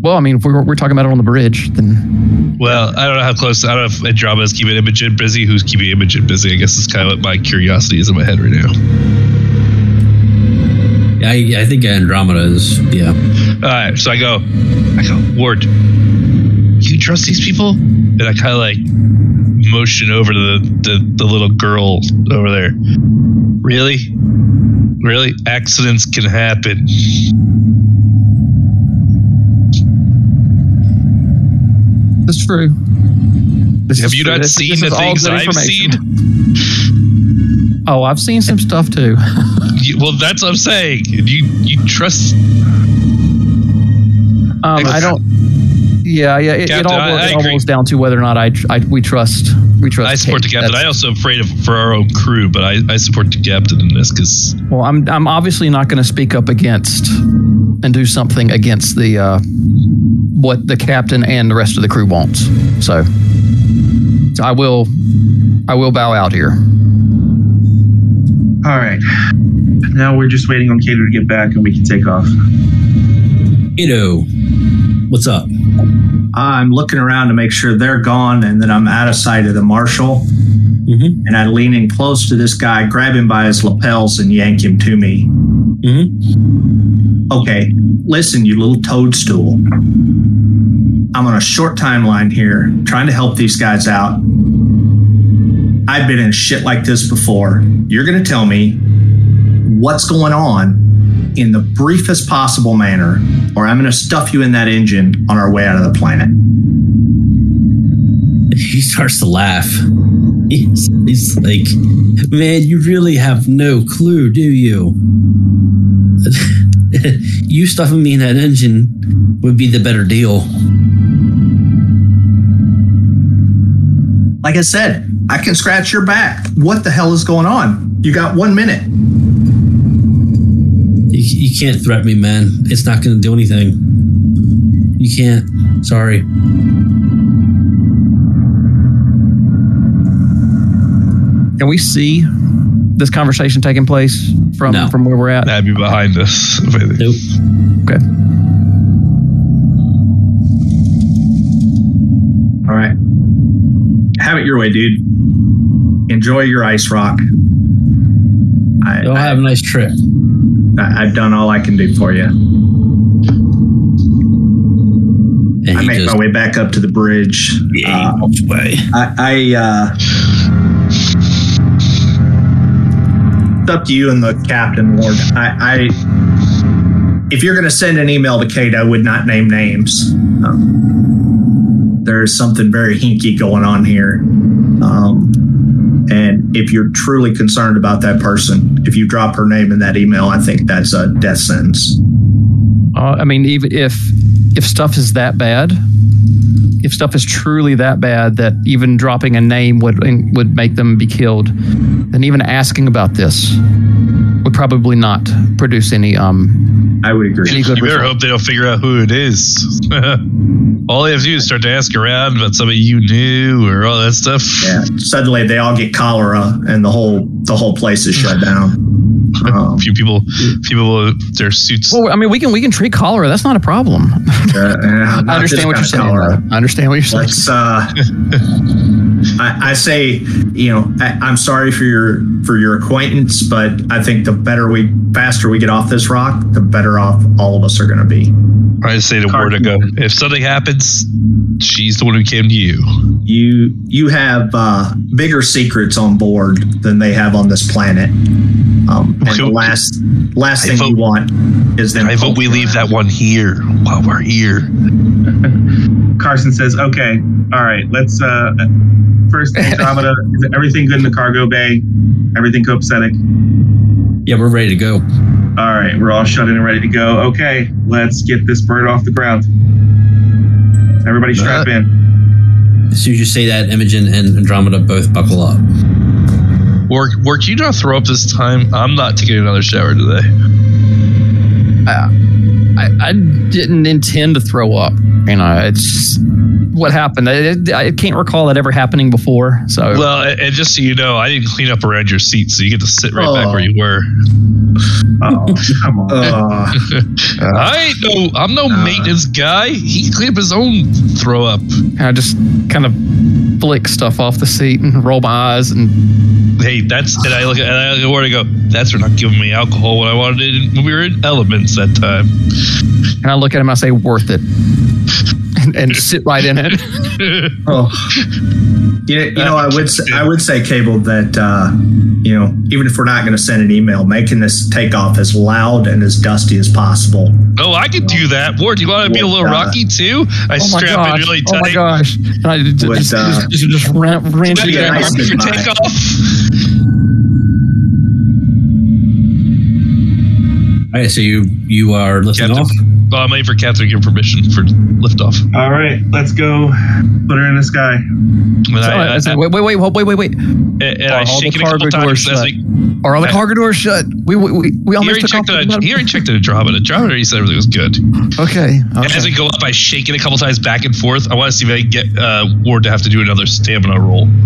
well, I mean, if we're, we're talking about it on the bridge, then Well, I don't know how close. I don't know if Andromeda is keeping Imogen busy. Who's keeping Imogen busy? I guess it's kind of what my curiosity is in my head right now. Yeah, I, I think Andromeda is. Yeah. All right, so I go, I go, Ward, you trust these people? And I kind of like motion over to the, the the little girl over there. Really, really, accidents can happen. that's true. This Have you true. not This- seen this the things good I've information. seen? Oh, I've seen some stuff too. You- well, that's what I'm saying. You you trust? Um, I don't. Yeah, yeah. It, it all, I- boils- I it all boils down to whether or not I, I we trust we trust. I support the captain. That's- I also afraid of for our own crew, but I, I support the captain in this because well, I'm I'm obviously not going to speak up against and do something against the uh, what the captain and the rest of the crew wants. So, so I will I will bow out here. All right. Now we're just waiting on Cato to get back and we can take off. Ito, what's up? I'm looking around to make sure they're gone, and then I'm out of sight of the marshal. Mm-hmm. and I lean in close to this guy, grab him by his lapels, and yank him to me. Mm-hmm. Okay, listen, you little toadstool. I'm on a short timeline here, trying to help these guys out. I've been in shit like this before. You're going to tell me what's going on in the briefest possible manner, or I'm going to stuff you in that engine on our way out of the planet. He starts to laugh. He's, he's like, man, you really have no clue, do you? you stuffing me in that engine would be the better deal. Like I said, I can scratch your back. What the hell is going on? You got one minute. You, you can't threaten me, man. It's not going to do anything. You can't. Sorry. Can we see this conversation taking place from No. from where we're at? That'd be behind us. Nope. Okay. All right. Have it your way, dude. Enjoy your ice rock. I, Y'all have a nice trip. I, I've done all I can do for you. And I make just my way back up to the bridge. yeah, Uh, away. I, I uh, it's up to you and the captain, Ward. I, I if you're going to send an email to Kate, I would not name names. Um, there's something very hinky going on here. Um, and if you're truly concerned about that person, if you drop her name in that email, I think that's a death sentence. Uh, I mean, even if if stuff is that bad, if stuff is truly that bad that even dropping a name would would make them be killed, then even asking about this would probably not produce any um I would agree. any good You better result. hope they don't figure out who it is. all they have to do is start to ask around about somebody you knew or all that stuff. Yeah. Suddenly they all get cholera and the whole the whole place is shut down. Um, A few people, people with their suits. Well, I mean, we can we can treat cholera. That's not a problem. uh, not I this understand what you're saying. I understand what you're saying. Let's. Uh, I, I say, you know, I, I'm sorry for your for your acquaintance, but I think the better we, faster we get off this rock, the better off all of us are going to be. I say to War to go. If something happens, she's the one who came to you. You you have uh, bigger secrets on board than they have on this planet. Um, and the last last I thing vote- you want is them. I vote we leave that one here while we're here. Carson says, "Okay, all right. Let's uh, first Andromeda. is everything good in the cargo bay? Everything copacetic? Yeah, we're ready to go. All right, we're all shut in and ready to go. Okay, let's get this bird off the ground. Everybody uh, strap in. As soon as you say that, Imogen and Andromeda both buckle up. Work, work. You don't throw up this time. I'm not taking another shower today. I, I didn't intend to throw up. You know, it's what happened. I, I can't recall that ever happening before. So Well, and and just so you know, I didn't clean up around your seat, so you get to sit right back Oh. where you were. Oh, come on. Uh, I ain't no, I'm no Uh. maintenance guy. He cleaned up his own throw up. I just kind of flick stuff off the seat and roll my eyes and Hey, that's and I look at and I look at where to go. That's for not giving me alcohol when I wanted it when we were in elements that time. and I look at him I say, "Worth it," and, and sit right in it. Oh, you know, you know, I would say, I would say, Cable, that uh, you know, even if we're not going to send an email, making this takeoff as loud and as dusty as possible. oh, I could do that. Ward, do you want to be a little Uh, rocky too? I Oh my strap gosh! it really tight. Oh my tight. gosh! And I just, With, just, uh, just, just, just ran, ran That'd you be Yeah, down. nice. perfect for Mine. takeoff. All right, so you you are lifting Captain. off. Well, I'm waiting for Catherine to give permission for liftoff. All right, let's go. Put her in the sky. And So, I, I said, wait, wait, wait, wait, wait, wait! Uh, and I Are all shake the it a couple cargo doors as shut? we- Are all the Yeah. cargo doors shut? We we, we, we almost already took off. checked the- it. He already checked it. Andromeda. Andromeda. He said everything was good. Okay. And as okay. we go up, I shake it a couple times back and forth. I want to see if I can get uh, Ward to have to do another stamina roll.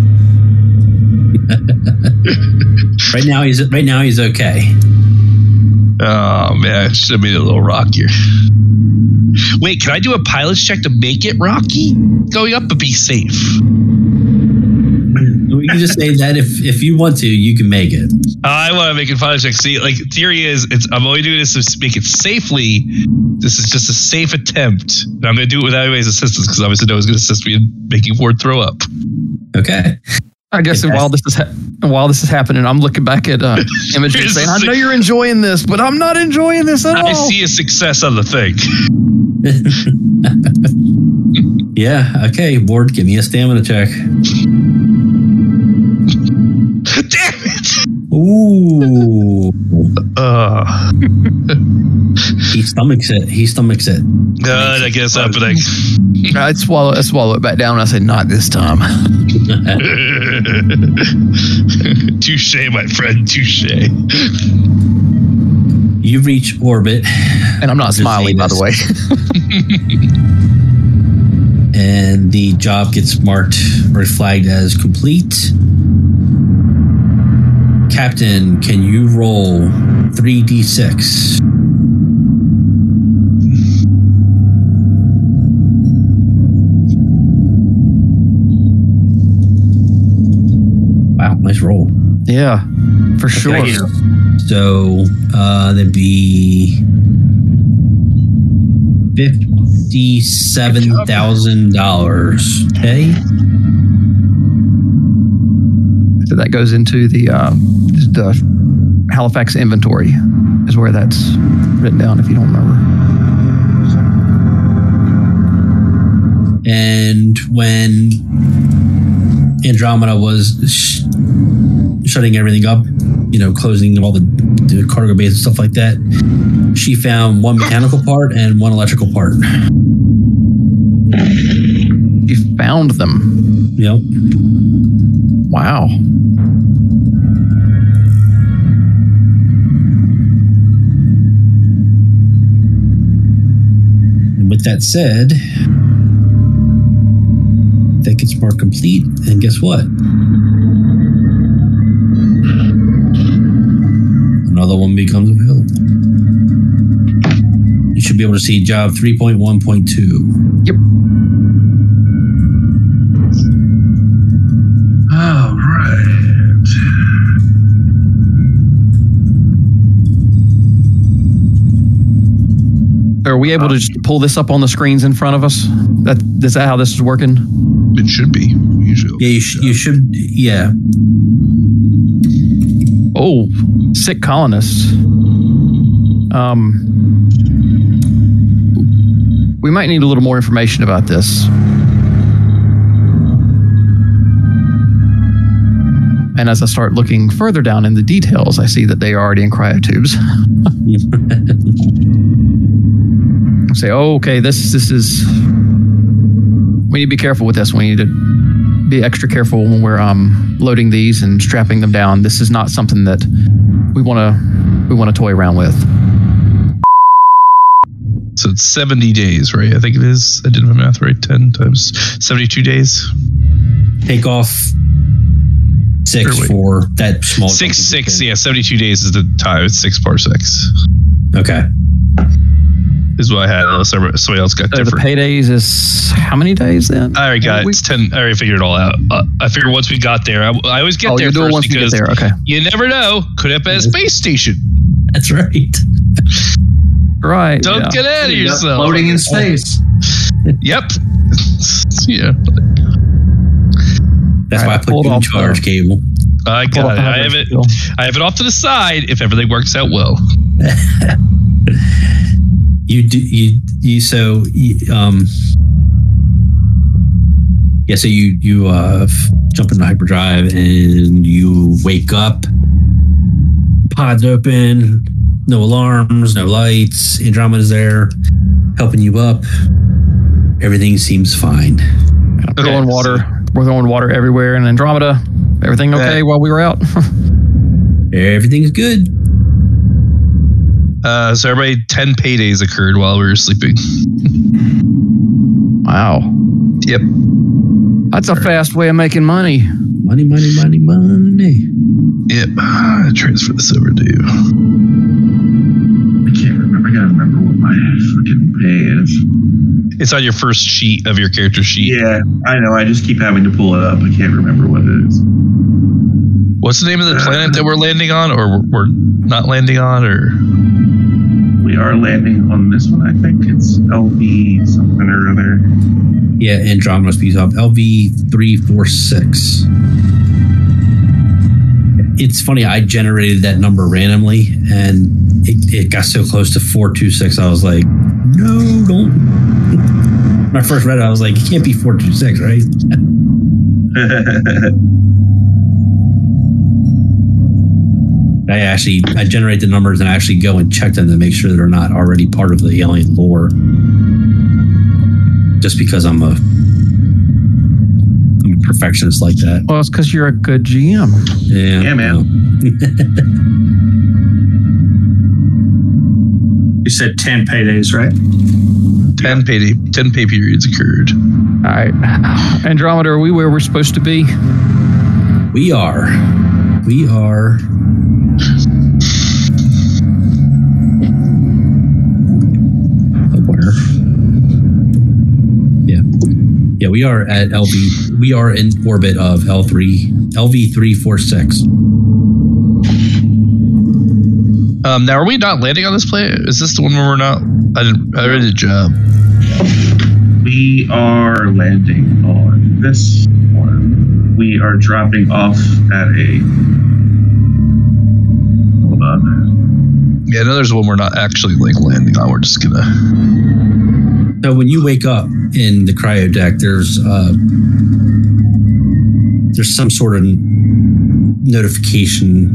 Right now he's right now he's okay. Oh man, should have made it a little rockier. Wait, can I do a pilot's check to make it rocky? Going up, but be safe. We can just say that if if you want to, you can make it. I want to make it fun check. See, like theory is, it's I'm only doing this to make it safely. This is just a safe attempt. And I'm going to do it without anybody's assistance because obviously no one's going to assist me in making Ford throw up. Okay. I guess Yes. while this is ha- while this is happening, I'm looking back at uh, Imogen Here's saying, "I know you're enjoying this, but I'm not enjoying this at all." I see a success on the thing. yeah. Okay. Ward, give me a stamina check. Damn it! Ooh. Uh, He stomachs it. He stomachs it. God, I guess I'm happening. I'd swallow, I swallow it back down. And I say, "Not this time." touche, my friend. Touche. You reach orbit, And I'm not smiling, by the way. and the job gets marked or flagged as complete. Captain, can you roll 3d6? Wow, nice roll. yeah, for sure. So uh, that'd be fifty-seven thousand dollars. Okay. That goes into the uh, the Halifax inventory, is where that's written down. If you don't remember. And when Andromeda was sh- shutting everything up, you know, closing all the, the cargo bays and stuff like that, she found one mechanical part and one electrical part. You found them. Yep. Wow. With that said, that gets more complete. And guess what? Another one becomes available. You should be able to see job 3.1.2. Yep. Are we able to just pull this up on the screens in front of us? That is that how this is working? It should be usually. Yeah, you, sh- you should. Yeah. Oh, sick colonists. Um, we might need a little more information about this. And as I start looking further down in the details, I see that they are already in cryotubes. I say, oh, okay, this this is. We need to be careful with this. We need to be extra careful when we're um, loading these and strapping them down. This is not something that we want to we want to toy around with. So it's 70 days, right? I think it is. I did my math right. 10 times 72 days. Take off six Or for that small. Six, six. Yeah, 72 days is the time. It's six parsecs. Okay. Is what I had. Unless somebody somebody else got So the different. paydays is how many days then? I already got it. We- It's 10. I already figured it all out. Uh, I figured once we got there, I, I always get oh, there first once you get because there. Okay, you never know. Could have been a space station. That's right. right. Don't yeah. get out of yourself. Floating in space. Yep. yeah. That's All why I put hold you in charge, Cable. I got it. I have it. I have it off to the side if everything works out well. You do you you so you, um yeah so you you uh f- jump into hyperdrive and you wake up pods open no alarms no lights andromeda's there helping you up everything seems fine Kind of Okay, throwing water. We're throwing water everywhere in Andromeda. Everything okay Yeah. while we were out? everything's good Uh, so everybody, 10 paydays occurred while we were sleeping. wow, Yep. that's a fast way of making money. money money money money Yep. Transfer this over to you. I can't remember. I gotta remember what my freaking pay is. It's on your first sheet of your character sheet. Yeah, I know. I just keep having to pull it up. I can't remember what it is. What's the name of the planet that we're landing on, or we're not landing on, or We are landing on this one. I think it's LV something or other. Yeah, Andromeda speeds up. LV three four six. It's funny. I generated that number randomly, and it, it got so close to four two six. I was like, no, don't. When I first read it, I was like, it can't be four two six, right? I actually I generate the numbers and I actually go and check them to make sure that they're not already part of the alien lore. Just because I'm a I'm a perfectionist like that. Well, it's because you're a good GM. Yeah, Yeah, man. You said 10 paydays, right? ten pay ten pay periods occurred? All right. Andromeda, are we where we're supposed to be? We are. We are. Where? Yeah. Yeah, we are at LV. We are in orbit of L3, LV346. Um, now, are we not landing on this planet? Is this the one where we're not? I didn't. I read the job. we are landing on this one. We are dropping off at a. Hold on. Yeah, I know there's one we're not actually like landing on. We're just gonna. So when you wake up in the cryo deck, there's uh, there's some sort of notification.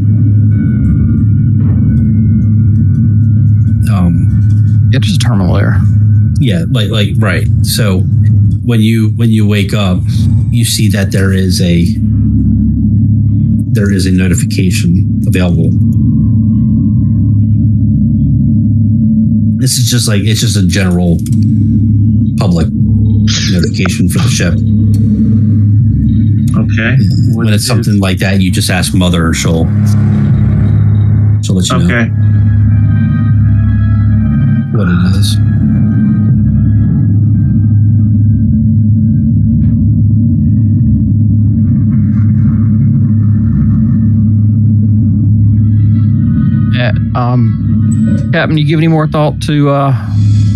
Um, Yeah, just a terminal error. yeah, like like right. So when you when you wake up, you see that there is a there is a notification available. This is just like it's just a general public notification for the ship. Okay. What when it's is- something like that, you just ask mother, and she'll she'll let you know Okay. what it is. Yeah, um, Captain, you give any more thought to? Uh,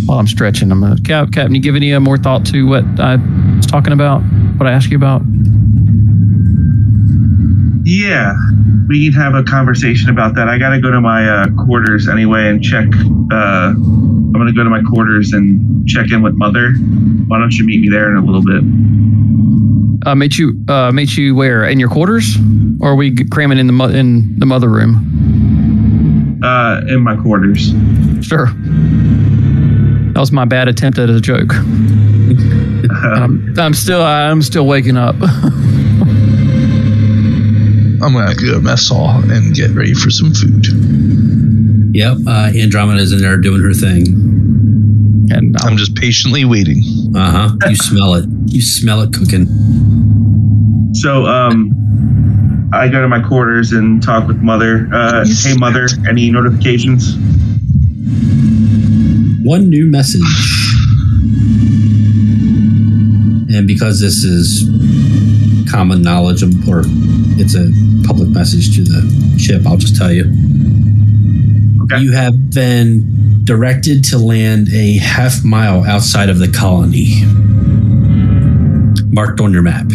while I'm stretching, I'm gonna, Cap, Captain, you give any uh, more thought to what I was talking about? What I asked you about? Yeah, we can have a conversation about that. I got to go to my uh, quarters anyway and check. Uh, I'm going to go to my quarters and check in with Mother. Why don't you meet me there in a little bit? Uh, meet you, uh, meet you where? In your quarters, or are we cramming in the mo- in the mother room? Uh, in my quarters. Sure. That was my bad attempt at a joke. I'm, I'm still, I'm still waking up. I'm gonna go to mess hall and get ready for some food. Yep, uh, Andromeda's in there doing her thing. and I'm I'm just patiently waiting. Uh huh. You smell it. You smell it cooking. So, um, I go to my quarters and talk with Mother. Uh, hey, Mother, any notifications? One new message. And because this is common knowledge, or it's a public message to the ship, I'll just tell you. Okay. You have been directed to land a half mile outside of the colony, marked on your map.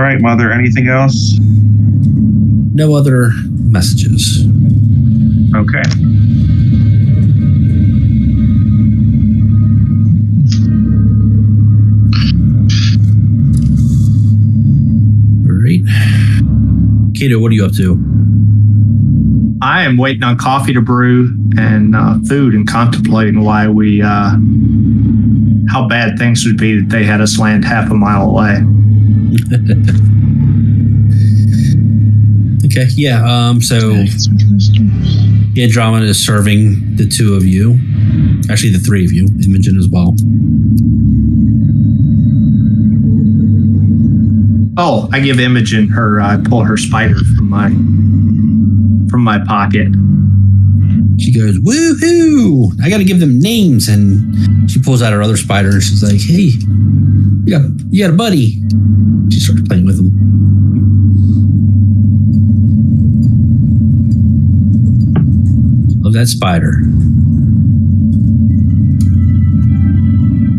All right, Mother, anything else? No other messages. Okay. All right. Kato, what are you up to? I am waiting on coffee to brew and uh, food and contemplating why we, uh, how bad things would be that they had us land half a mile away. Okay, yeah. Um, so Andromeda is serving the two of you, actually the three of you, Imogen as well. Oh, I give Imogen her. I pull her spider from my from my pocket. She goes, "Woohoo! I got to give them names." And she pulls out her other spider and she's like, "Hey, you got you got a buddy." She starts playing with him. Love that spider.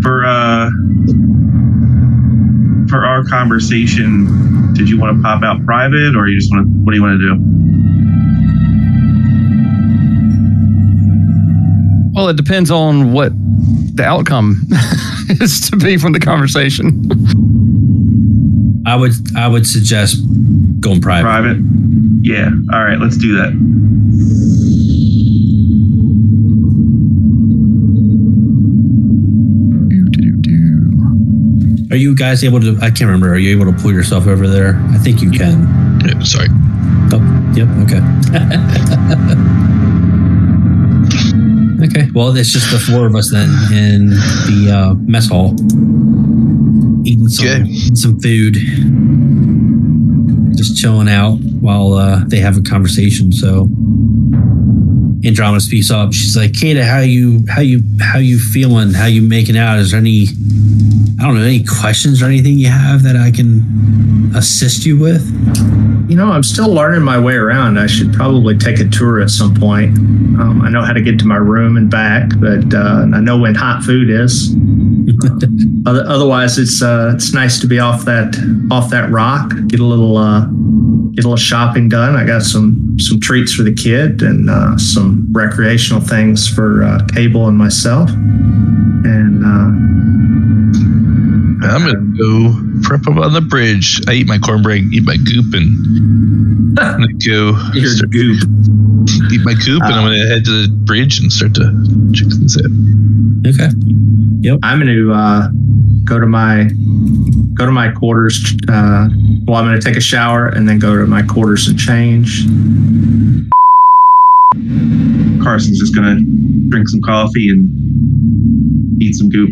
For uh, for our conversation, did you want to pop out private, or you just want to? What do you want to do? Well, it depends on what the outcome is to be from the conversation. I would I would suggest going private. Private. Yeah. All right. Let's do that. Are you guys able to? I can't remember. Are you able to pull yourself over there? I think you can. Yeah, sorry. Oh, yep. Okay. okay. Well, it's just the four of us then in the uh, mess hall, eating some Okay. some food, just chilling out while uh, they have a conversation. So. Andromeda speaks up. She's like, "Kata, how you how you how you feeling? How you making out? Is there any I don't know any questions or anything you have that I can assist you with?" You know, I'm still learning my way around. I should probably take a tour at some point. Um, I know how to get to my room and back, but uh, I know when hot food is. Other- Otherwise, it's uh, it's nice to be off that off that rock. Get a little uh, get a little shopping done. I got some some treats for the kid and uh, some recreational things for uh, Cable and myself. And uh, I'm gonna go prep up on the bridge. I eat my cornbread, eat my goop, and I'm gonna go your start- goop. eat my goop, and I'm gonna head to the bridge and start to check things out. Okay. Yep. I'm going to uh, go to my go to my quarters. Uh, well, I'm going to take a shower and then go to my quarters and change. Carson's just gonna drink some coffee and eat some goop.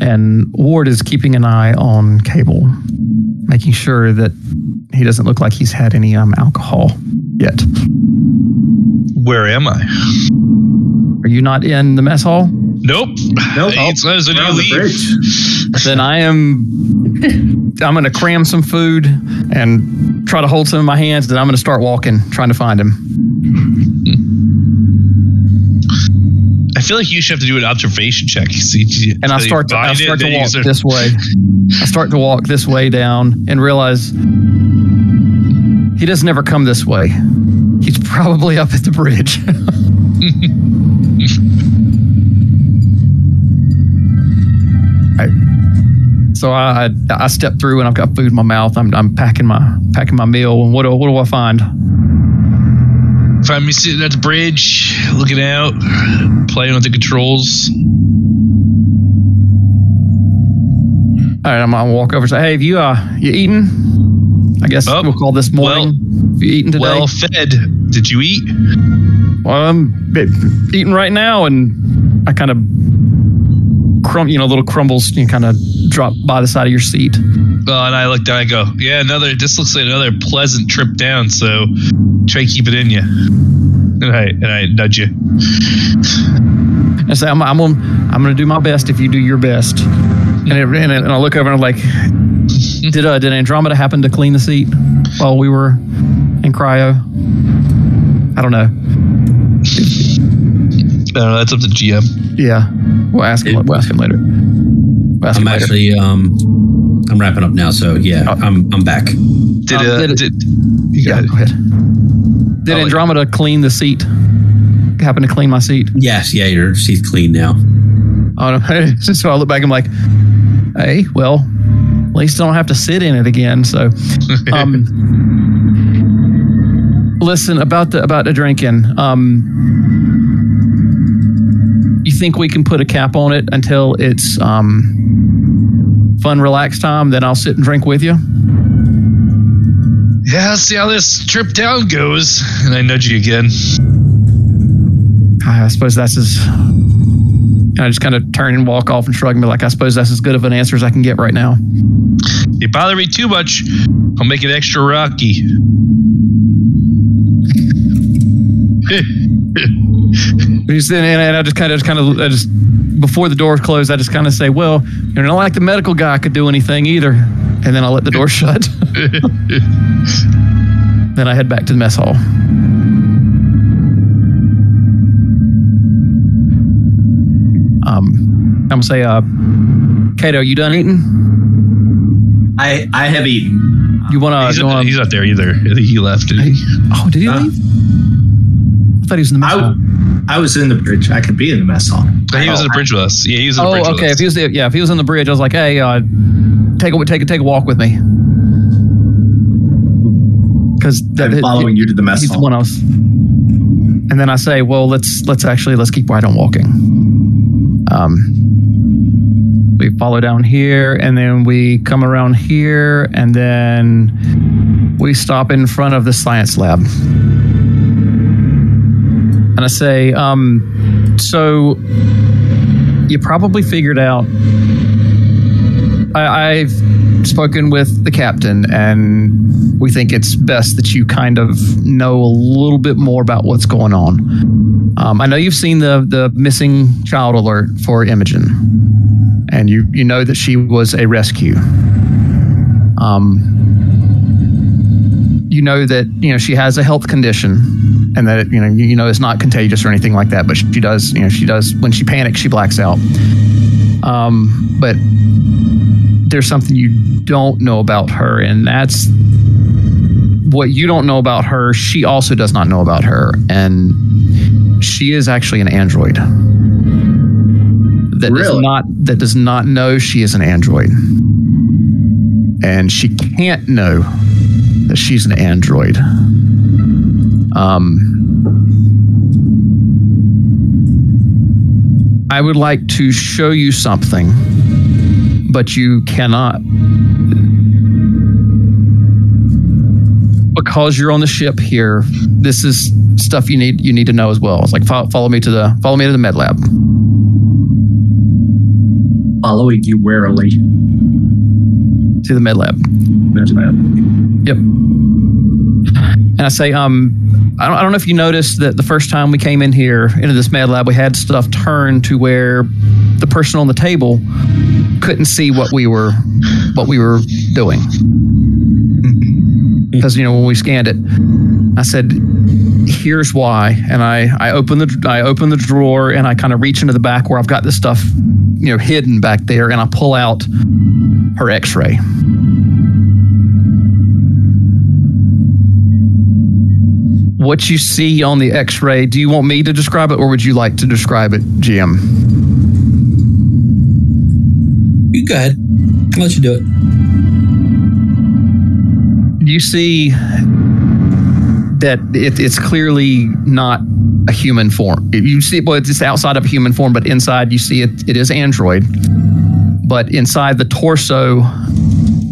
And Ward is keeping an eye on Cable, making sure that he doesn't look like he's had any um, alcohol yet. Where am I? Are you not in the mess hall? Nope. Nope. It's not as when We're you the leave. then I am. I'm going to cram some food and try to hold some in my hands. Then I'm going to start walking, trying to find him. I feel like you should have to do an observation check. See, And I start to, I start to walk this way. I start to walk this way down and realize he doesn't ever come this way. He's probably up at the bridge. Right. So I, I I step through and I've got food in my mouth. I'm I'm packing my packing my meal. And what do, what do I find? Find me sitting at the bridge, looking out, playing with the controls. All right, I'm gonna walk over say, "Hey, have you uh you eaten? I guess Oh, we'll call this morning. have you eaten today? Well fed. Did you eat? Well, I'm eating right now, and I kind of crumb, you know, little crumbles, you kind of drop by the side of your seat. Well, and I look down. I go, yeah, another. This looks like another pleasant trip down. So try to keep it in you. And I and I nudge you. I say, I'm, I'm, gonna, I'm going to do my best if you do your best. And, it, and, it, and I look over and I'm like, did uh, did Andromeda happen to clean the seat while we were in cryo? I don't know. I don't know. That's up to GM. Yeah, we'll ask him. We'll ask him later. We'll ask I'm him later. actually um I'm wrapping up now, so yeah, Oh. I'm I'm back. Did, Um, uh, did did you Yeah, go ahead. Did Oh, Andromeda clean the seat? Happen to clean my seat? Yes, yeah, your seat's clean now. Oh, no. so I look back. I'm like, hey, well, at least I don't have to sit in it again. So, um, listen about the about the drinking. Um, you think we can put a cap on it until it's um, fun, relaxed time? Then I'll sit and drink with you. Yeah, let's see how this trip down goes. And I nudge you again. I suppose that's as And I just kind of turn and walk off and shrug and be like, I suppose that's as good of an answer as I can get right now. If You bother me too much, I'll make it extra rocky. And I just kind of, kind of, I just before the door closed, I just kind of say, "Well, you're not like the medical guy could do anything either," and then I let the door shut. then I head back to the mess hall. Um, I'm gonna say, uh, Kato, you done eating? I I have eaten. You wanna? he's, you not, wanna he's not there either. I think he left. Didn't he? oh, did he Uh, leave? I thought he was in the mess I, hall. I was in the bridge. I could be in the mess hall. He was in the bridge with us. Yeah, he was in the bridge Oh, with okay. us. If he was, the, yeah, if he was on the bridge, I was like, hey, uh, take a take a take a walk with me, because I'm following you to the mess he's the one I was. And then I say, well, let's let's actually let's keep right on walking. Um, we follow down here, and then we come around here, and then we stop in front of the science lab. And I say, um, so you probably figured out. I, I've spoken with the captain, and we think it's best that you kind of know a little bit more about what's going on. Um, I know you've seen the the missing child alert for Imogen, and you you know that she was a rescue. Um, you know that you know she has a health condition, and that you know you, you know it's not contagious or anything like that. But she does you know she does when she panics she blacks out. Um, but there's something you don't know about her, and that's what you don't know about her. She also does not know about her, and she is actually an android that does not that does not know she is an android, and she can't know that she's an android. Um, I would like to show you something, but you cannot. Because you're on the ship here, this is stuff you need you need to know as well. It's like follow, follow me to the follow me to the med lab. Following you warily. To the med lab. Med lab. Yep. And I say, um, I don't, I don't know if you noticed that the first time we came in here into this med lab, we had stuff turned to where the person on the table couldn't see what we were what we were doing mm-hmm. because you know when we scanned it, I said, "Here's why." And I I open the I open the drawer and I kind of reach into the back where I've got this stuff, you know, hidden back there, and I pull out her X-ray. What you see on the X-ray? Do you want me to describe it, or would you like to describe it, GM? You go ahead. I'll let you do it. you see that it, it's clearly not a human form. You see, well, it's outside of a human form, but inside you see it. It is android, but inside the torso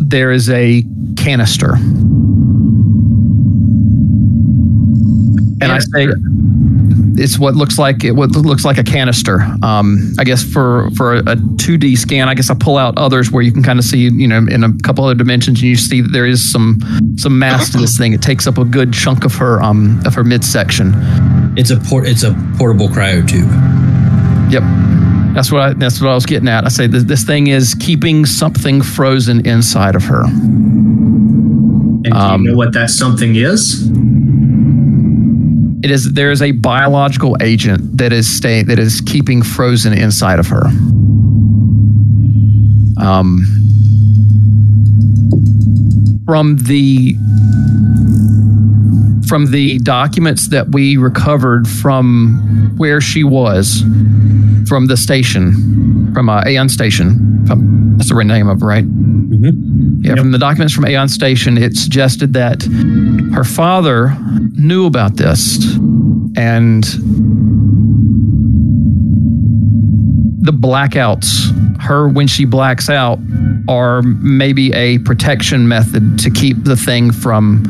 there is a canister. And I say it's what looks like it what looks like a canister. Um, I guess for for a 2D scan, I guess I pull out others where you can kind of see, you know, in a couple other dimensions, and you see that there is some some mass to this thing. It takes up a good chunk of her um of her midsection. It's a port. It's a portable cryo tube. Yep. That's what I, that's what I was getting at. I say this, this thing is keeping something frozen inside of her. And do Um, you know what that something is? It is there is a biological agent that is stay that is keeping frozen inside of her. Um, from the from the documents that we recovered from where she was from the station from uh, Aeon Station. That's the right name of it, right? Yeah, from the documents from Aeon Station, it suggested that her father knew about this and the blackouts, her when she blacks out, are maybe a protection method to keep the thing from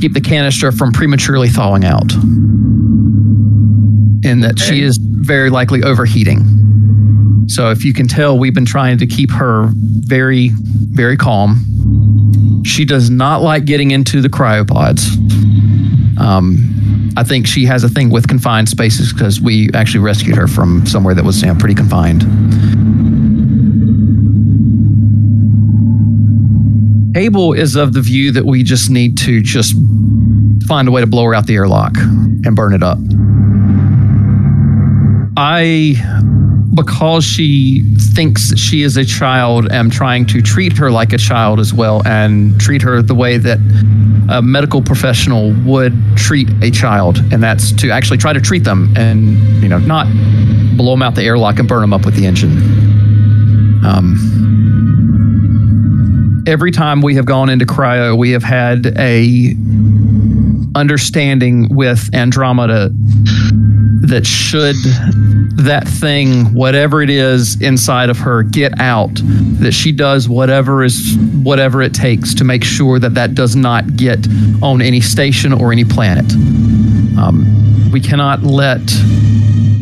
keep the canister from prematurely thawing out. in that she is very likely overheating. So if you can tell, we've been trying to keep her very, very calm. She does not like getting into the cryopods. Um, I think she has a thing with confined spaces because we actually rescued her from somewhere that was you know, pretty confined. Abel is of the view that we just need to just find a way to blow her out the airlock and burn it up. I, because she thinks she is a child, am trying to treat her like a child as well and treat her the way that a medical professional would treat a child, and that's to actually try to treat them and you know not blow them out the airlock and burn them up with the engine. Um, every time we have gone into cryo, we have had a understanding with Andromeda that should that thing, whatever it is inside of her, get out, that she does whatever is whatever it takes to make sure that that does not get on any station or any planet. Um, we cannot let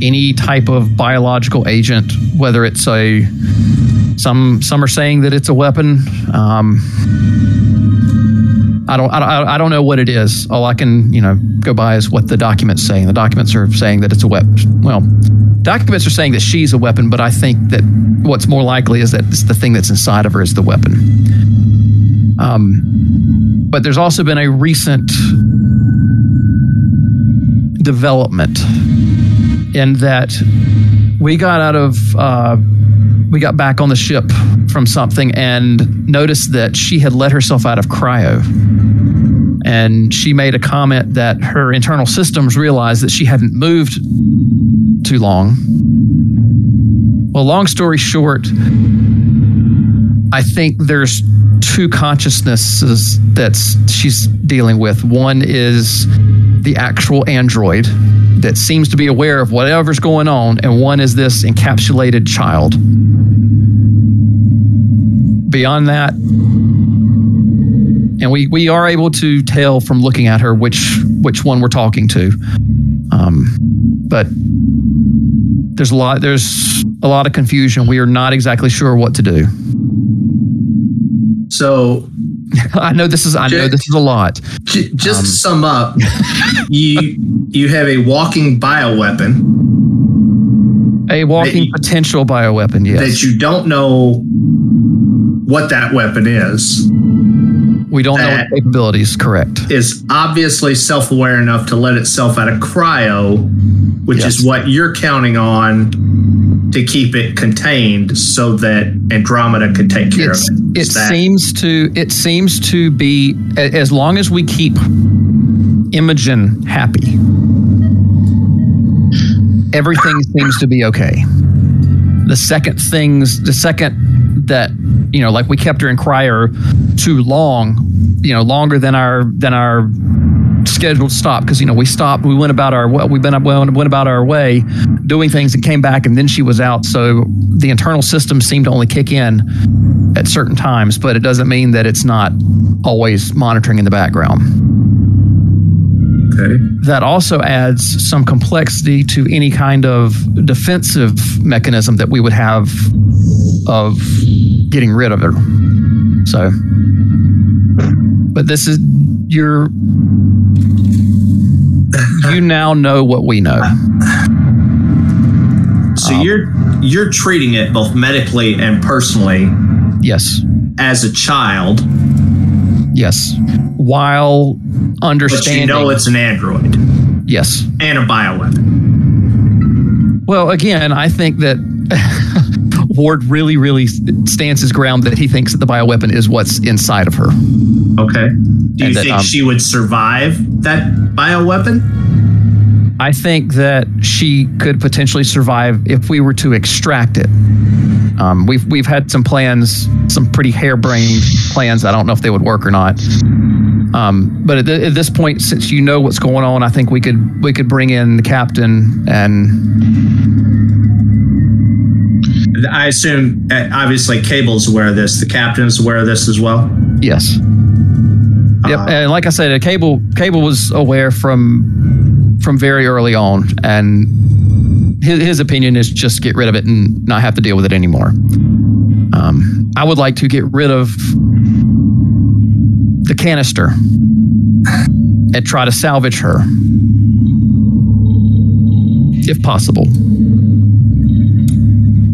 any type of biological agent, whether it's a some some are saying that it's a weapon. Um, I don't, I don't, I don't know what it is. All I can, you know, go by is what the documents say. And the documents are saying that it's a weapon. Well, documents are saying that she's a weapon, but I think that what's more likely is that it's the thing that's inside of her is the weapon. Um, but there's also been a recent development in that we got out of uh, we got back on the ship from something and noticed that she had let herself out of cryo. And she made a comment that her internal systems realized that she hadn't moved too long. Well, long story short, I think there's two consciousnesses that she's dealing with. One is the actual android that seems to be aware of whatever's going on, and one is this encapsulated child. Beyond that, and we, we are able to tell from looking at her which which one we're talking to. Um, but there's a lot there's a lot of confusion. We are not exactly sure what to do. So I know this is I know this is a lot. j- just to um, sum up, you you have a walking bioweapon A walking That- potential bioweapon, yes. that you don't know what that weapon is. we don't know capabilities, correct. Is obviously self-aware enough to let itself out of cryo, which Yes. is what you're counting on to keep it contained so that Andromeda could take care It's, of it. it Is that- seems to it seems to be as long as we keep Imogen happy, everything seems to be okay. The second things, the second that you know, like we kept her in cryo too long, you know, longer than our than our scheduled stop because you know we stopped, we went about our well, we been up, well, went about our way, doing things and came back, and then she was out. So the internal system seemed to only kick in at certain times, but it doesn't mean that it's not always monitoring in the background okay. that also adds some complexity to any kind of defensive mechanism that we would have of getting rid of her. So, but this is you're you now know what we know. So Um, you're you're treating it both medically and personally Yes, as a child, yes. While understanding, but you know it's an android yes. and a bioweapon. Well, again, I think that Ward really, really stands his ground that he thinks that the bioweapon is what's inside of her. Okay. Do you And that, think um, she would survive that bioweapon? I think that she could potentially survive if we were to extract it. Um, we've we've had some plans, some pretty harebrained plans. I don't know if they would work or not. Um, but at, th- at this point, since you know what's going on, I think we could we could bring in the captain and I assume, uh, obviously, Cable's aware of this. The captain's aware of this as well. yes, yep. Uh, and like I said, cable cable was aware from from very early on, and his, his opinion is just get rid of it and not have to deal with it anymore. Um, I would like to get rid of the canister and try to salvage her, if possible.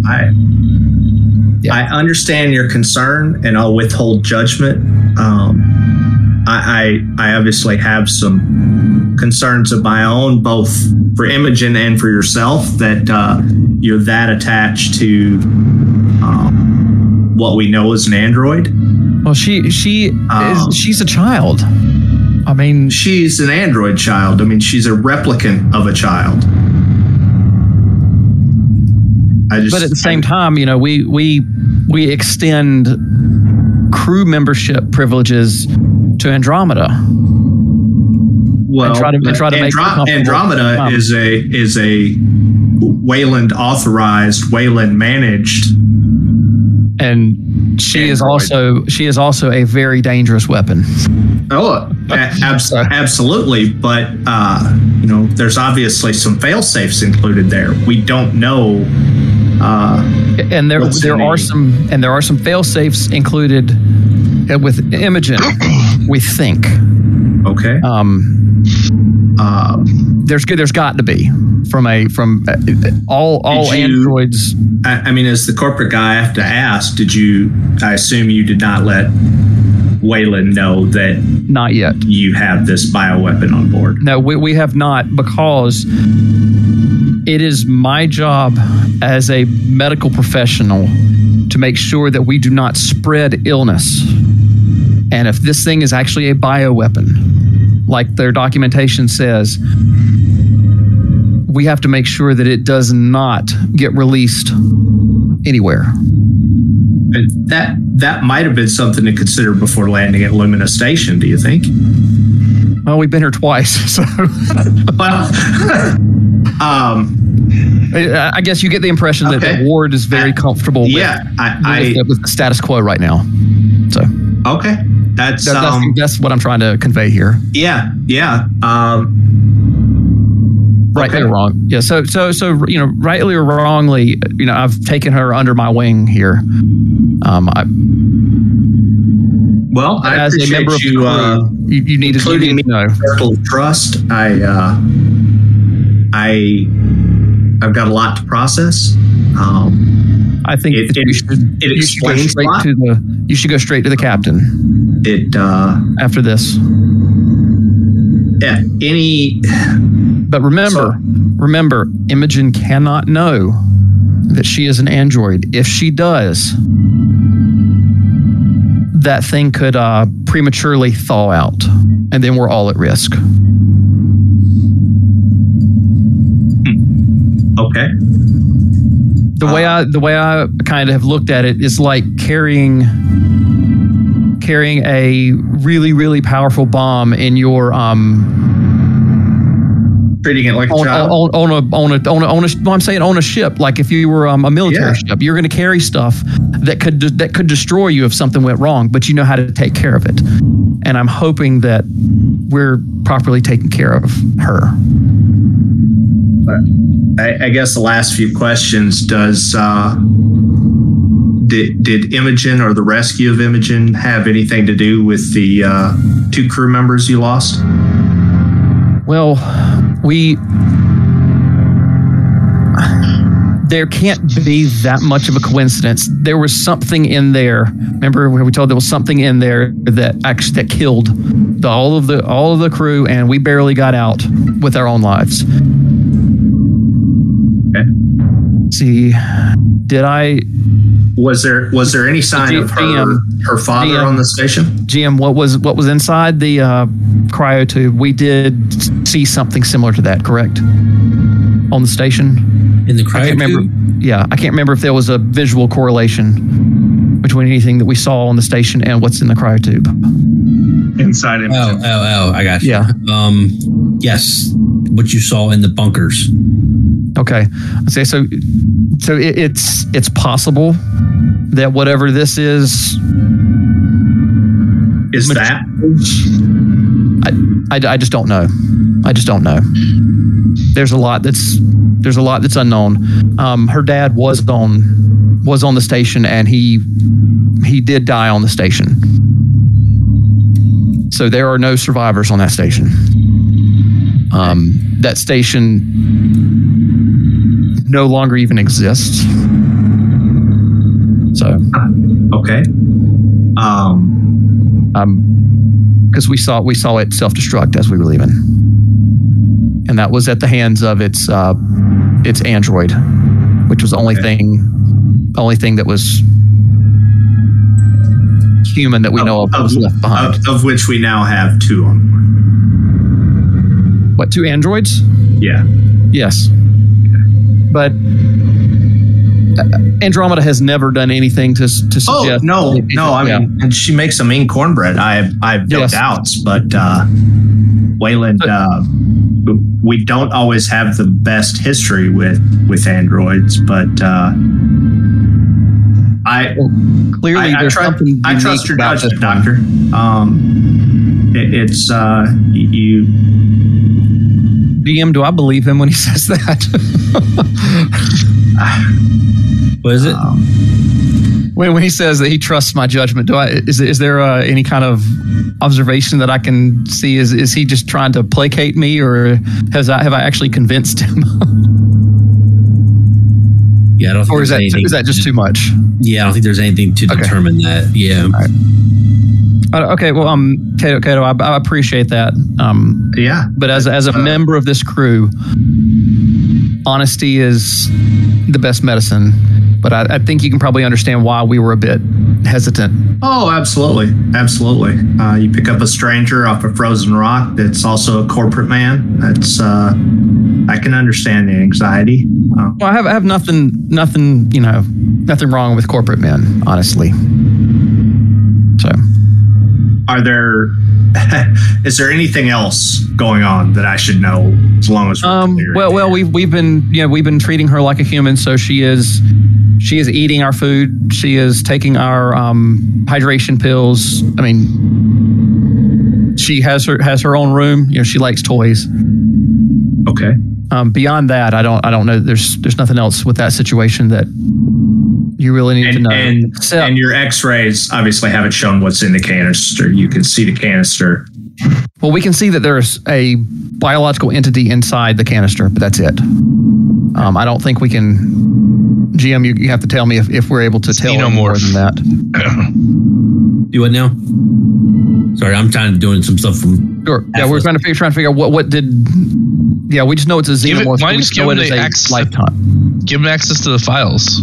I Yeah. I understand your concern, and I'll withhold judgment. Um, I, I I obviously have some concerns of my own, both for Imogen and for yourself, that uh, you're that attached to um, what we know as an android. Well, she she Um, is she's a child. I mean, She's an android child. I mean, she's a replicant of a child. Just, but at the same time, you know, we we we extend crew membership privileges to Andromeda. well, and try to- and try to Andro- comfortable. Andromeda is a is a Weyland authorized, Weyland managed. and she is also she is also a very dangerous weapon. Oh, a- abs- absolutely. But uh, you know, there's obviously some fail safes included there. We don't know. Uh, And there there are some and there are some fail safes included uh, with Imogen. we think okay. um, Uh, there's. There's got to be from a from uh, all all you- androids. I, I mean, as the corporate guy, I have to ask: Did you? I assume you did not let Weyland know that Not yet. you have this bioweapon on board. No, we, we have not because it is my job as a medical professional to make sure that we do not spread illness. And if this thing is actually a bioweapon, like their documentation says, we have to make sure that it does not get released anywhere. And that that might have been something to consider before landing at Lumina Station. Do you think? Well, we've been here twice, so Well, um, I I guess you get the impression that Okay. the ward is very Uh, comfortable with, yeah, I, with, I the, with the status quo right now. So okay. That's that- that's, um, that's what I'm trying to convey here. yeah, yeah. Um, Rightly Okay. or wrong. Yeah. So so so you know, rightly or wrongly, you know, I've taken her under my wing here. Um, I, well, I as a member of you crew, uh, you, you need to, you including to know. trust. I uh, I I've got a lot to process. Um, I think It- that you it- should it you should go straight lot. to the you should go straight to the captain it uh, after this. yeah, any But remember, remember, Imogen cannot know that she is an android. If she does, that thing could uh, prematurely thaw out, and then we're all at risk. Okay. The way I the way I kind of have looked at it is like carrying carrying a really really powerful bomb in your um Treating it like a on, child. on, on a on a on a on a well, I'm saying on a ship like if you were um, a military Yeah. ship you're going to carry stuff that could that could destroy you if something went wrong but you know how to take care of it and I'm hoping that we're properly taking care of her I, I guess the last few questions does uh, did did Imogen or the rescue of Imogen have anything to do with the uh, two crew members you lost? well we there can't be that much of a coincidence there was something in there remember we told there was something in there that actually that killed the, all of the all of the crew and we barely got out with our own lives. See did i Was there was there any sign of her GM. her father GM. on the station? jim what was what was inside the uh, cryo tube we did see something similar to that correct on the station In the I can't cryo remember. Yeah, I can't remember if there was a visual correlation between anything that we saw on the station and what's in the cryotube. inside him. Oh, oh, oh, I got you. Yeah. Um, yes, what you saw in the bunkers. Okay, I say so. So it, it's it's possible that whatever this is, Is Mach- that I, I, I just don't know. I just don't know. There's a lot that's There's a lot that's unknown. Um, her dad was on was on the station, and he he did die on the station. So there are no survivors on that station. Um, that station no longer even exists. So, Okay. Um, um, because we saw we saw it self destruct as we were leaving, and that was at the hands of its uh, its android, which was the only Okay. thing, only thing that was human that we know of was left behind. Of, of which we now have two on board. what two androids? Yeah. Yes, but. uh, Andromeda has never done anything to to suggest. Oh suggest. no, no! I Yeah. mean, and she makes a mean cornbread. I have, I have no Yes. doubts, but uh, Weyland, uh, we don't always have the best history with with androids, but uh, I clearly I, I, something I trust your judgment, doctor. Um, it, it's uh, you. DM, do I believe him when he says that? What is it? Um, when, when he says that he trusts my judgment, do I? Is, is there uh, any kind of observation that I can see? Is is he just trying to placate me, or has I have I actually convinced him, yeah, I don't think or is that anything- is that just too much? Yeah, I don't think there's anything to Okay. determine that. Yeah. Uh, okay, well, um, Kato, Kato, I, I appreciate that. Um, yeah, but as as a Uh, member of this crew, honesty is the best medicine. But I, I think you can probably understand why we were a bit hesitant. Oh, absolutely, absolutely. Uh, you pick up a stranger off a frozen rock that's also a corporate man. That's uh, I can understand the anxiety. Uh, Well, I have I have nothing nothing you know nothing wrong with corporate men, honestly. Are there? is there anything else going on that I should know? As long as we're um well well we've we've been you know we've been treating her like a human, so she is she is eating our food. She is taking our um, hydration pills. I mean, she has her has her own room. You know, she likes toys. okay. Um, beyond that, I don't I don't know. There's there's nothing else with that situation that you really need to know. and, Except- and your X-rays obviously haven't shown what's in the canister. You can see the canister. Well, we can see that there's a biological entity inside the canister, but that's it. Um, I don't think we can. GM, you, you have to tell me if, if we're able to tell any more than that. Do what now? Sorry, I'm trying to doing some stuff from. Sure. Yeah, we're trying to figure, trying to figure out what what did. Yeah, we just know it's a Give it- xenomorph. why we just just know give it them the a access- lifetime. Give him access to the files.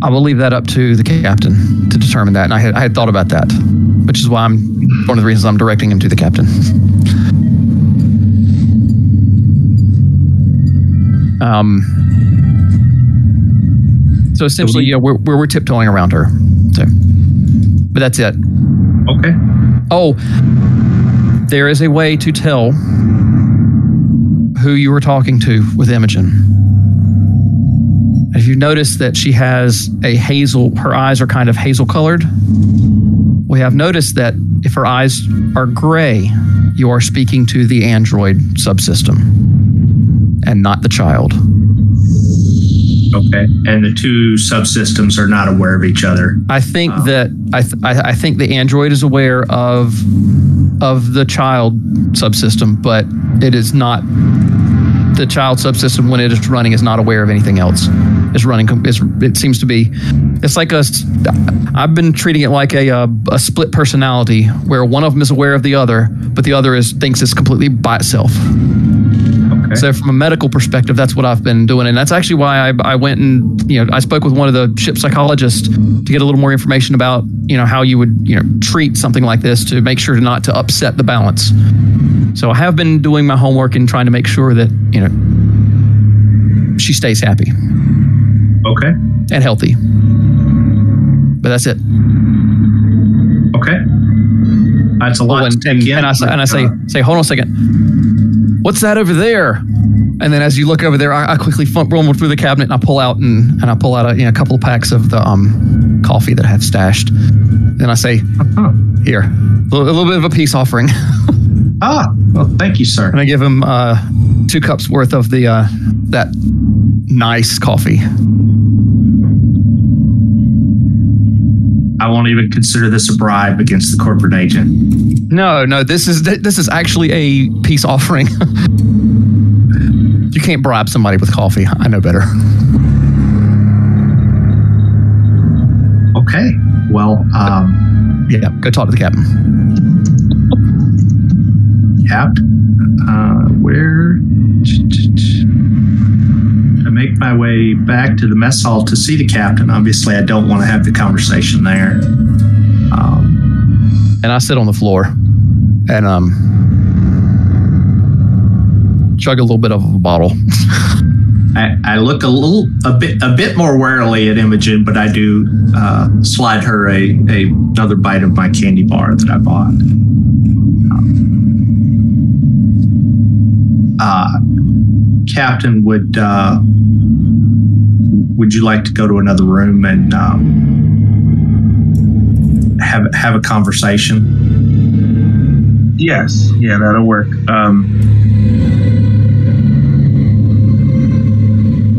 I will leave that up to the captain to determine that. And I had, I had thought about that, which is why I'm one of the reasons I'm directing him to the captain. Um, so essentially, yeah, we're, we're, we're tiptoeing around her. So, but that's it. Okay. Oh, there is a way to tell who you were talking to with Imogen. If you notice that she has a hazel, her eyes are kind of hazel colored. We have noticed that if her eyes are gray, you are speaking to the android subsystem and not the child. Okay. And the two subsystems are not aware of each other. I think Oh. that I, th- I I think the android is aware of of the child subsystem, but it is not the child subsystem when it is running is not aware of anything else. It's running. It's, it seems to be. It's like a. I've been treating it like a, uh a split personality where one of them is aware of the other, but the other is thinks it's completely by itself. Okay. So from a medical perspective, that's what I've been doing, and that's actually why I, I went and you know I spoke with one of the ship psychologists to get a little more information about you know how you would you know treat something like this to make sure not to upset the balance. So I have been doing my homework and trying to make sure that you know she stays happy okay. and healthy. But that's it. Okay. That's a lot. Oh, and, to and, and I, say- and I say, Uh, say, hold on a second. What's that over there? And then as you look over there, I, I quickly roll through the cabinet and I pull out and, and I pull out a, you know, a couple of packs of the um, coffee that I have stashed. And I say, huh. here, a little, a little bit of a peace offering. Ah, well, thank you, sir. And I give him uh, two cups worth of the uh, that nice coffee. I won't even consider this a bribe against the corporate agent. No, no, this is this is actually a peace offering. you can't bribe somebody with coffee. I know better. Okay. Well, um, Yeah, go talk to the captain. Cap, uh, where? I make my way back to the mess hall to see the captain. Obviously, I don't want to have the conversation there. Um, And I sit on the floor and um chug a little bit of a bottle. I, I look a little, a bit, a bit more warily at Imogen, but I do uh, slide her a, a another bite of my candy bar that I bought. Uh, Captain, would uh, would you like to go to another room and um, have have a conversation? Yes, yeah, that'll work. Um,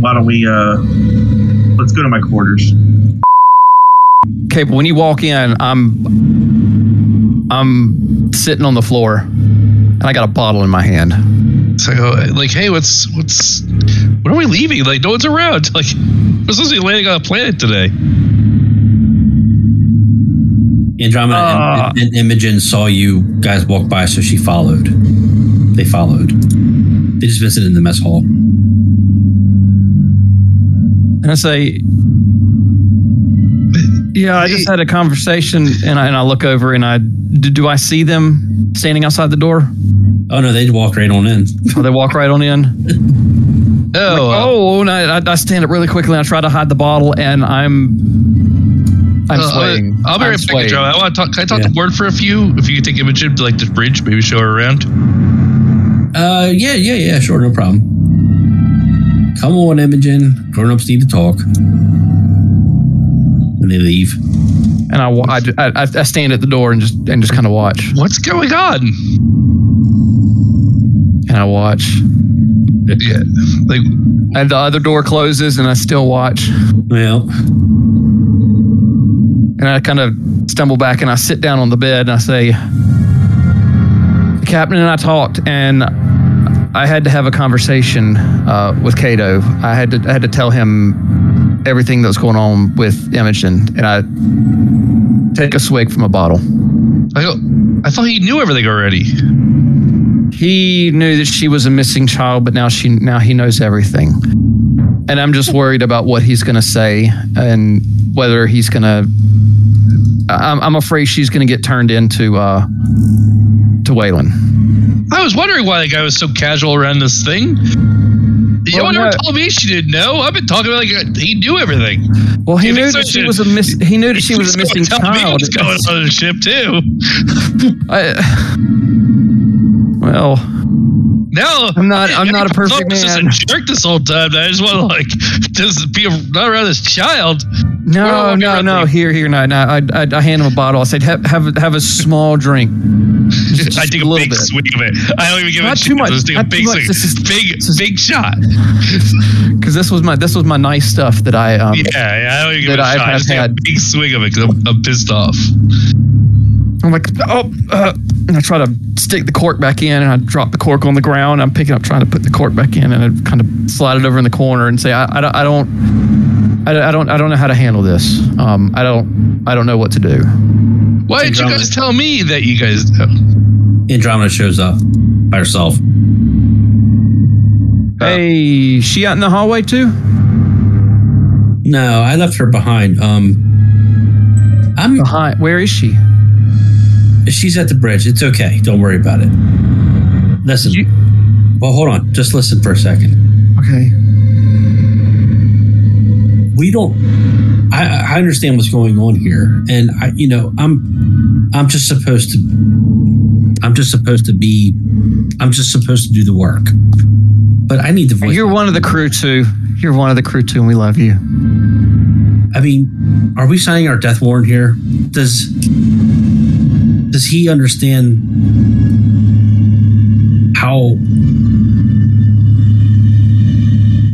why don't we? Uh, let's go to my quarters. Okay, but when you walk in, I'm I'm sitting on the floor and I got a bottle in my hand. So I go like, hey, what's what's when are we leaving? Like, no one's around. Like, we're supposed to be landing on a planet today. Andromeda Uh. and, and Imogen saw you guys walk by, so she followed. They followed. They just visited in the mess hall. And I say, Yeah, I just had a conversation and I, and I look over and I do, do I see them standing outside the door? Oh no, they'd walk right on in. Or they walk right on in? Oh, uh, Oh, and I, I- I stand up really quickly and I try to hide the bottle and I'm I'm uh, swaying. I'll be I'm right back. Joe. I want to talk. Can I talk Yeah. to Ward for a few? If you could take Imogen to like this bridge, maybe show her around. Uh, yeah, yeah, yeah, sure, no problem. Come on, Imogen. Grown ups need to talk. When they leave. And I, I, I, I stand at the door and just and just kind of watch. What's going on? And I watch. Yeah, like And the other door closes and I still watch. Well, And I kind of stumble back and I sit down on the bed and I say, The captain and I talked and I had to have a conversation uh, with Cato. I had to I had to tell him everything that was going on with Imogen. And I take a swig from a bottle. I. I thought he knew everything already. He knew that she was a missing child, but now she now he knows everything. And I'm just worried about what he's going to say and whether he's going to. I'm, I'm afraid she's going to get turned into uh, to Weyland. I was wondering why the guy was so casual around this thing. You Well, one ever told me she didn't know. I've been talking about like uh, he knew everything. Well, he knew that she was a miss. He knew that she was a missing me child. What's going on the ship too? I, well, No, I'm not- I'm not a perfect I was just a jerk this whole time. I just want to like just be not around this child. no, no, no. right. Here, here, no, no. I, I, I hand him a bottle. I said, have, have, have a small drink. Just, I take a, little big bit. swig of it. I don't even give Not it too much, just take a too big much. swig. This is- big, this is- big shot. because this was my this was my nice stuff that I um Yeah, yeah, I don't even give That a I shot. I just take a had. big swig of it because I'm, I'm pissed off. I'm like oh uh, and I try to stick the cork back in and I drop the cork on the ground. I'm picking up trying to put the cork back in and I kind of slide it over in the corner and say I, I, don't- I don't I, I don't I don't know how to handle this. Um I don't I don't know what to do. Why didn't you guys tell me that you guys know? Andromeda shows up by herself. Hey, she out in the hallway too? No, I left her behind. Um, I'm. Behind where is she? She's at the bridge. It's okay. Don't worry about it. Listen. You- well, hold on. Just listen for a second. Okay. we don't I, I understand what's going on here and i you know i'm i'm just supposed to i'm just supposed to be i'm just supposed to do the work but i need to voice You're one of the crew too. You're one of the crew too, and we love you. i mean are we signing our death warrant here does does he understand how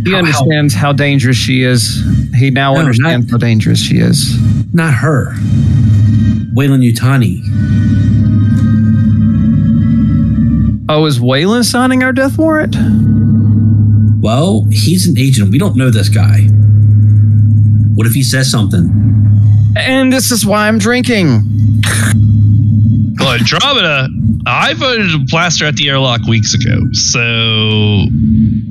He How- how- understands how, dangerous she is. He now No, understands how dangerous she is. not her, Weyland-Yutani. Oh, is Weyland signing our death warrant? Well, he's an agent. We don't know this guy. What if he says something? And this is why I'm drinking. Well, Andromeda, I voted to blast her at the airlock weeks ago. So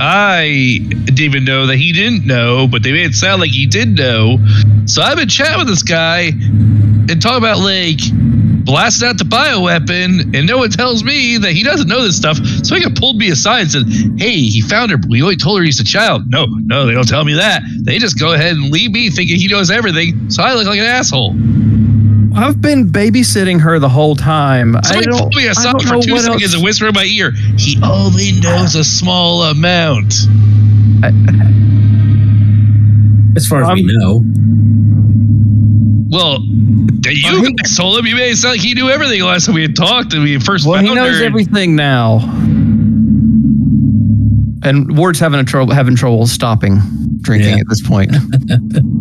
I didn't even know that he didn't know, but they made it sound like he did know. So I've been chatting with this guy and talking about like blasting out the bioweapon, and no one tells me that he doesn't know this stuff. So he got pulled me aside and said, Hey, he found her. But we only told her he's a child. No, no, they don't tell me that. They just go ahead and leave me thinking he knows everything. So I look like an asshole. I've been babysitting her the whole time. I Somebody don't, pulled me I aside don't for know two what seconds else. and whisper in my ear. He only knows a small amount. As far as we know, Well, you Well, he- guys told him. You made it sound like he knew everything last time we had talked and we first Well, found he knows her. everything now. And Ward's having a trouble having trouble stopping drinking Yeah. at this point.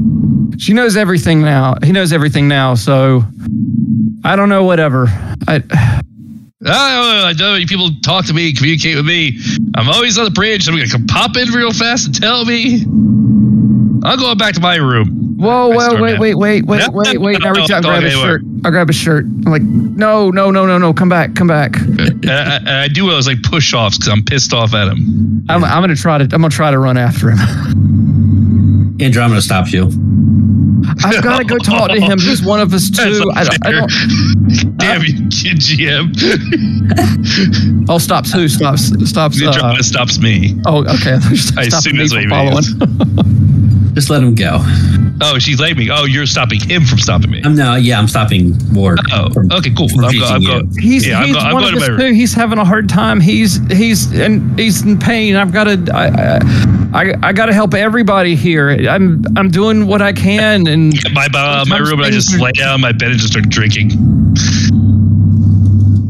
she knows everything now. He knows everything now. So I don't know. Whatever. I, I, ah, I don't know people talk to me, communicate with me. I'm always on the bridge. I'm gonna come pop in real fast and tell me. I'm going back to my room. whoa, whoa, wait, wait, wait, wait, wait, wait. no, I reach out, and grab his shirt. I grab his shirt. I'm like, no, no, no, no, no. Come back, come back. and I, I do those like push offs because I'm pissed off at him. I'm, I'm gonna try to. I'm gonna try to run after him. Andromeda stops you. I've got to go talk to him. He's one of us too. I, don't- I don't. Damn you, kid GM. Oh, stops who? Stops. Stops. The Uh, drama stops me. oh, okay. Stopping I assume me that's from what he means. Following. Just let him go. Oh, she's letting me. Oh, you're stopping him from stopping me. I'm no, yeah, I'm stopping Ward. Oh, from- okay, cool. from I'm, go, I'm you. going. He's Yeah, I'm he's go- I'm one of to us too. He's having a hard time. He's he's and he's in pain. I've got to. I, I, I got to help everybody here. I'm I'm doing what I can, and my uh, my room and I just lay down my bed and just start drinking.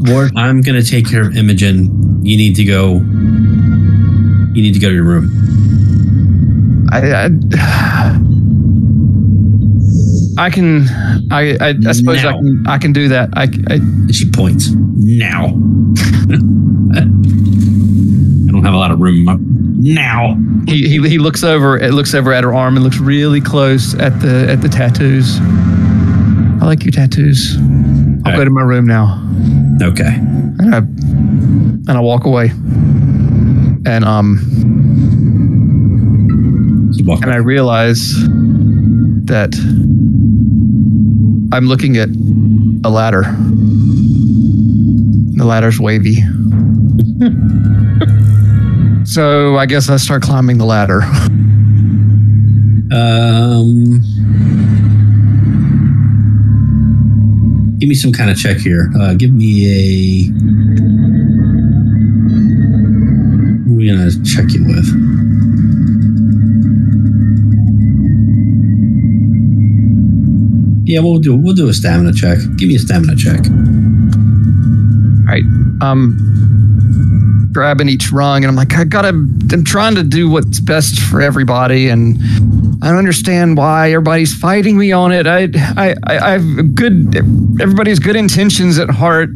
Ward, I'm gonna take care of Imogen. You need to go. You need to go to your room. I. I I can, I, I, I suppose I can, I can do that. I, I, she points. Now. I don't have a lot of room. Now. he, he, he looks over, it looks over at her arm and looks really close at the, at the tattoos. I like your tattoos. I'll Okay. go to my room now. Okay. and I and I walk away. And um and I realize that I'm looking at a ladder. The ladder's wavy. so I guess I start climbing the ladder. Um, give me some kind of check here. Uh, give me a. What are we gonna check you with? Yeah, we'll do we'll do a stamina check. Give me a stamina check. All right. Um grabbing each rung and I'm like, I gotta I'm trying to do what's best for everybody and I don't understand why everybody's fighting me on it. I I I, have good everybody's good intentions at heart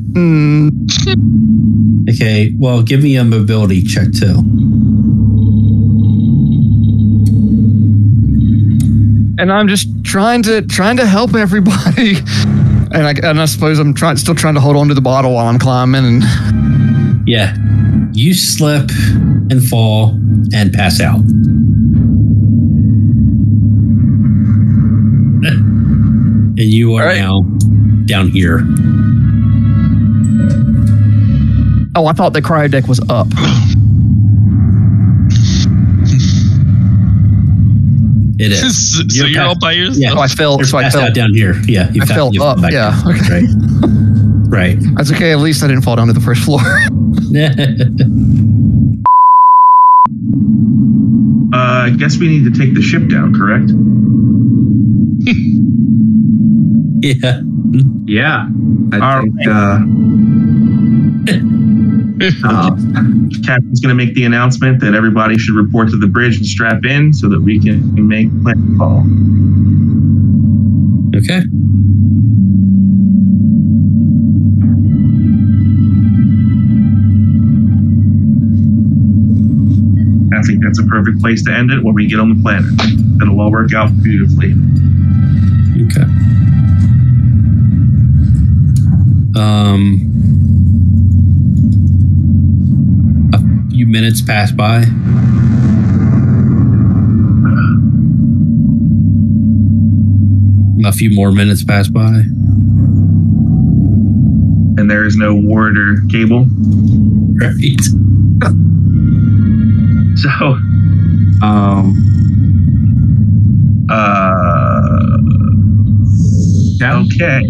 Okay, well, give me a mobility check too. And I'm just trying to trying to help everybody. And I, and I suppose I'm trying, still trying to hold on to the bottle while I'm climbing. And Yeah, you slip and fall and pass out. and you are right. now down here. oh, I thought the cryo deck was up. It is. so You're you're all by yourself. Yeah. So I fell. You're So I fell. out down here. Yeah, you I fa- fell up, back yeah, down. okay. Right. right. That's okay. At least I didn't fall down to the first floor. Uh, I guess we need to take the ship down, correct? yeah. Yeah. I All think uh, Uh, Captain's going to make the announcement that everybody should report to the bridge and strap in so that we can make landfall. Okay. I think that's a perfect place to end it when we get on the planet. It'll all work out beautifully. Okay. Um, minutes pass by. A few more minutes pass by. And there is no ward or cable. Right. So, um, uh, okay.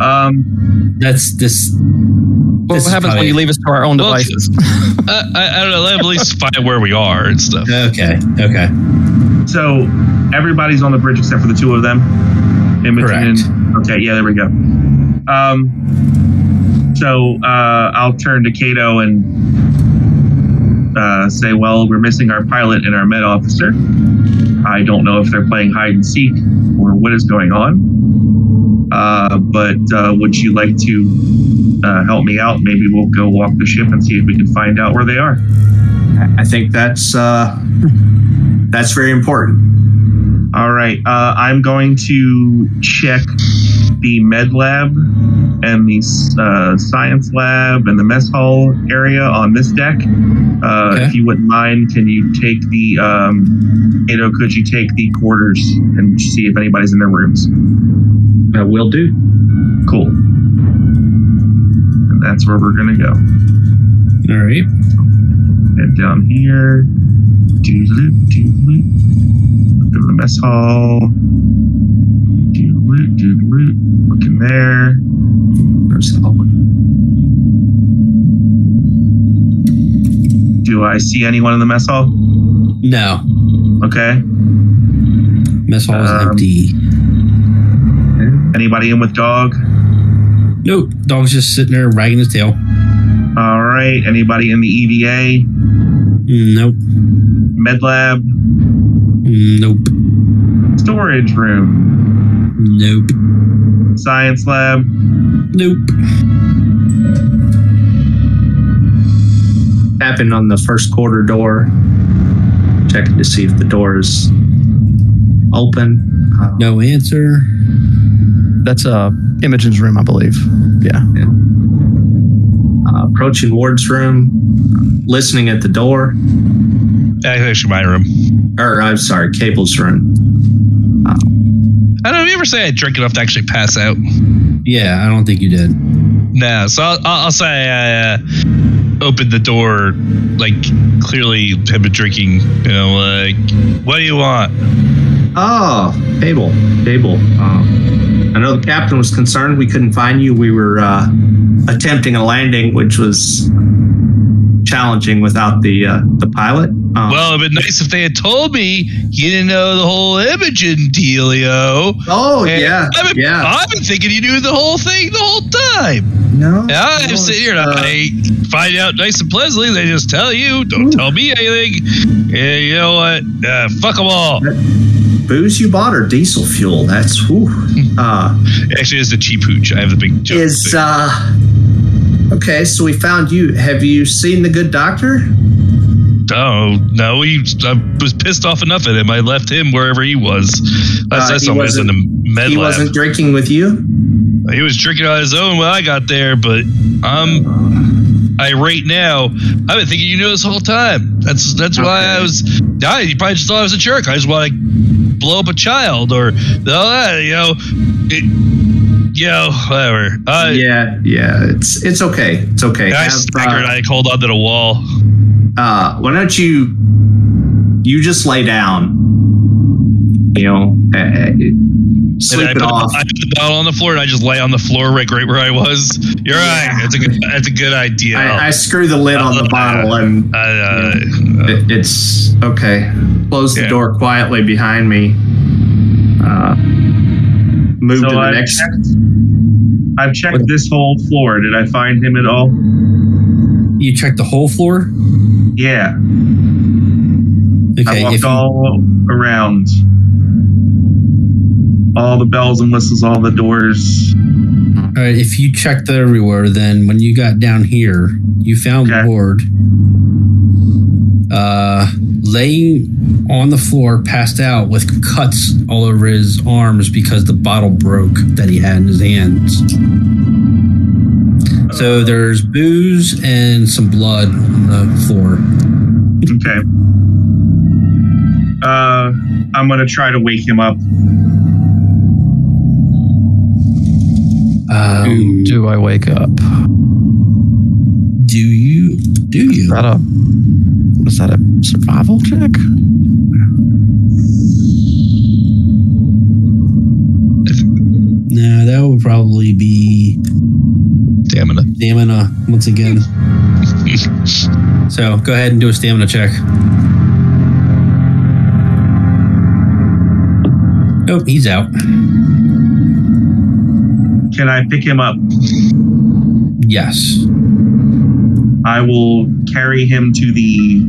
Um, That's this. What This is happens when you leave us to our own Well, devices? I, I, I don't know. Let him at least find where we are and stuff. Okay. Okay. so everybody's on the bridge except for the two of them. Imogen Correct. and- okay, yeah, there we go. Um, so uh, I'll turn to Cato and uh, say, well, we're missing our pilot and our med officer. I don't know if they're playing hide and seek or what is going on. Uh, but uh, would you like to uh, help me out? Maybe we'll go walk the ship and see if we can find out where they are. I think that's uh, that's very important. All right. Uh, I'm going to check the med lab and the uh, science lab and the mess hall area on this deck. Uh, Okay. If you wouldn't mind, can you take the, um, Ado, could you take the quarters and see if anybody's in their rooms? Uh, will do. Cool. And that's where we're going to go. All right. And down here, doodle doodle Go to the mess hall. Doodle doodle Look in there. There's the. Do I see anyone in the mess hall? No. Okay. Mess hall is Um, empty. Anybody in with dog? Nope. Dog's just sitting there wagging his tail. All right. Anybody in the EVA? Nope. Med lab? Nope. Storage room? Nope. Science lab? Nope. Tapping on the first quarter door, checking to see if the door is open. Uh, No answer. That's uh, Imogen's room, I believe. Yeah. uh, approaching Ward's room, listening at the door. That's actually my room. Or I'm sorry, Cable's room. I don't know. You ever say I drink enough to actually pass out? Yeah, I don't think you did. No. So I'll, I'll I'll say I uh, opened the door, like clearly have been drinking. You know, like what do you want? Oh, Cable, Cable. Um, I know the captain was concerned we couldn't find you. We were uh, attempting a landing, which was challenging without the uh, the pilot. Um, Well, it'd been nice if they had told me you didn't know the whole Imogen dealio. oh And yeah, I've been, yeah. I've been thinking you knew the whole thing the whole time. no, Yeah, I no, just sit here and uh, I find out nice and pleasantly. They just tell you, don't tell me anything. Yeah, you know what? Uh, fuck them all. booze you bought or diesel fuel. That's whew. Uh, Actually, it's the cheap hooch. I have the big joke. is uh, okay. So we found you. Have you seen the good doctor? Oh no, he, I was pissed off enough at him. I left him wherever he was. Last Uh, I he saw him was in the med he lab. wasn't drinking with you. He was drinking on his own when I got there, but I'm irate now. I've been thinking you knew this whole time. That's that's why I was. I, you probably just thought I was a jerk. I just want to blow up a child or all that, you know. It, you know, whatever. Uh, yeah, yeah. It's it's okay. It's okay. I Have, staggered. uh, I hold onto the wall. uh, why don't you you just lay down? You know, sleep I it put, off. I put the bottle on the floor and I just lay on the floor right, right where I was. You're right. That's a good. That's a good idea. I, I screw the lid on the bottle and Uh, uh, it, it's okay. Close the door quietly behind me. Uh, move So to the I next. checked, I've checked What- this whole floor. Did I find him at all? You checked the whole floor. Yeah. Okay, I walked if you, all around. All the bells and whistles, all the doors. all right, if you checked everywhere, then when you got down here, you found Okay. Ward uh, laying on the floor, passed out with cuts all over his arms because the bottle broke that he had in his hands. So there's booze and some blood on the floor. Okay. Uh, I'm gonna try to wake him up. Um, Do I wake up? do you? Do you? Shut a was that a survival check? No, that would probably be Stamina. stamina once again. so go ahead and do a stamina check. Nope, he's out. Can I pick him up? Yes. I will carry him to the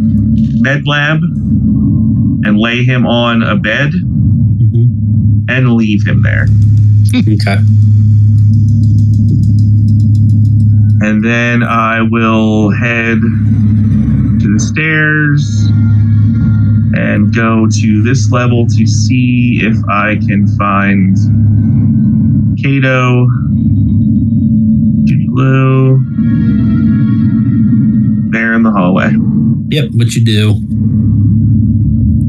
med lab and lay him on a bed Mhm. and leave him there. Okay. And then I will head to the stairs and go to this level to see if I can find Kato, Lou. There in the hallway. Yep, what you do.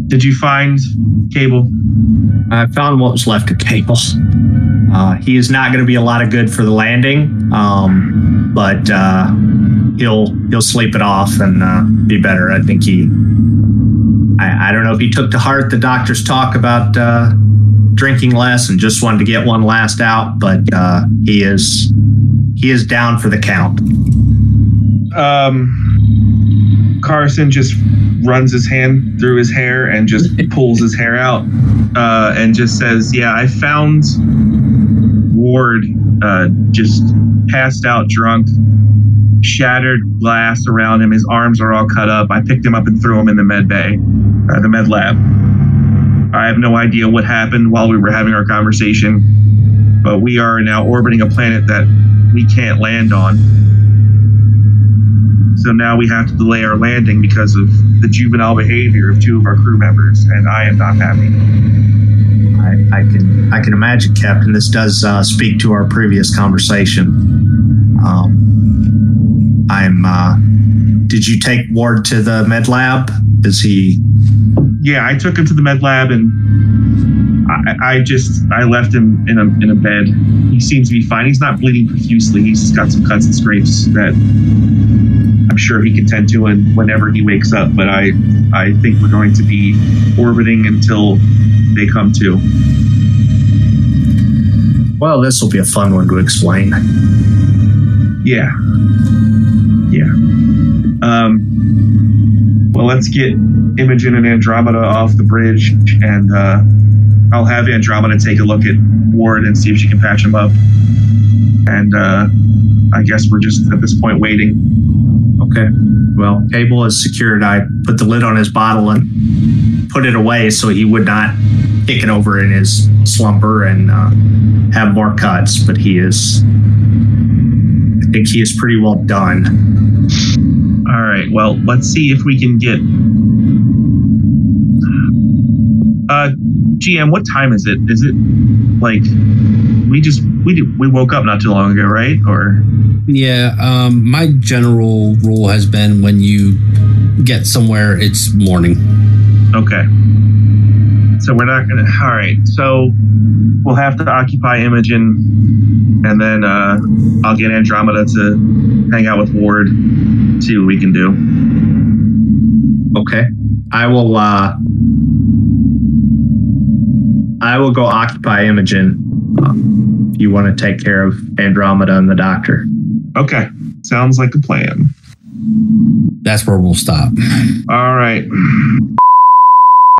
Did you find Cable? I found what was left of Cable. Uh, he is not going to be a lot of good for the landing, um, but uh, he'll he'll sleep it off and uh, be better. I think he. I, I don't know if he took to heart the doctor's talk about uh, drinking less and just wanted to get one last out, but uh, he is he is down for the count. Um, Carson just runs his hand through his hair and just pulls his hair out uh, and just says, "Yeah, I found Ward uh, just passed out, drunk, shattered glass around him. His arms are all cut up. I picked him up and threw him in the med bay, uh, the med lab. I have no idea what happened while we were having our conversation, but we are now orbiting a planet that we can't land on." So now we have to delay our landing because of the juvenile behavior of two of our crew members, and I am not happy. I, I can I can imagine, Captain. This does uh, speak to our previous conversation. Um, I'm. Uh, did you take Ward to the med lab? Is he? Yeah, I took him to the med lab, and I, I just I left him in a in a bed. He seems to be fine. He's not bleeding profusely. He's just got some cuts and scrapes that I'm sure he can tend to, and whenever he wakes up. But I I think we're going to be orbiting until they come to. Well, this will be a fun one to explain. Yeah. Yeah. Um, well, let's get Imogen and Andromeda off the bridge, and uh, I'll have Andromeda take a look at Ward and see if she can patch him up. And uh, I guess we're just at this point waiting. Okay. Well, Cable is secured. I put the lid on his bottle and put it away so he would not kick it over in his slumber and uh, have more cuts. But he is. I think he is pretty well done. All right. Well, let's see if we can get. Uh, GM, what time is it? Is it like we just we did, we woke up not too long ago, right? Or Yeah, um, my general rule has been when you get somewhere, it's morning. Okay. So we're not gonna. All right. So we'll have to occupy Imogen, and then uh, I'll get Andromeda to hang out with Ward, see what we can do. Okay. I will. uh I will go occupy Imogen. Uh, if you want to take care of Andromeda and the doctor. Okay. Sounds like a plan. That's where we'll stop. All right.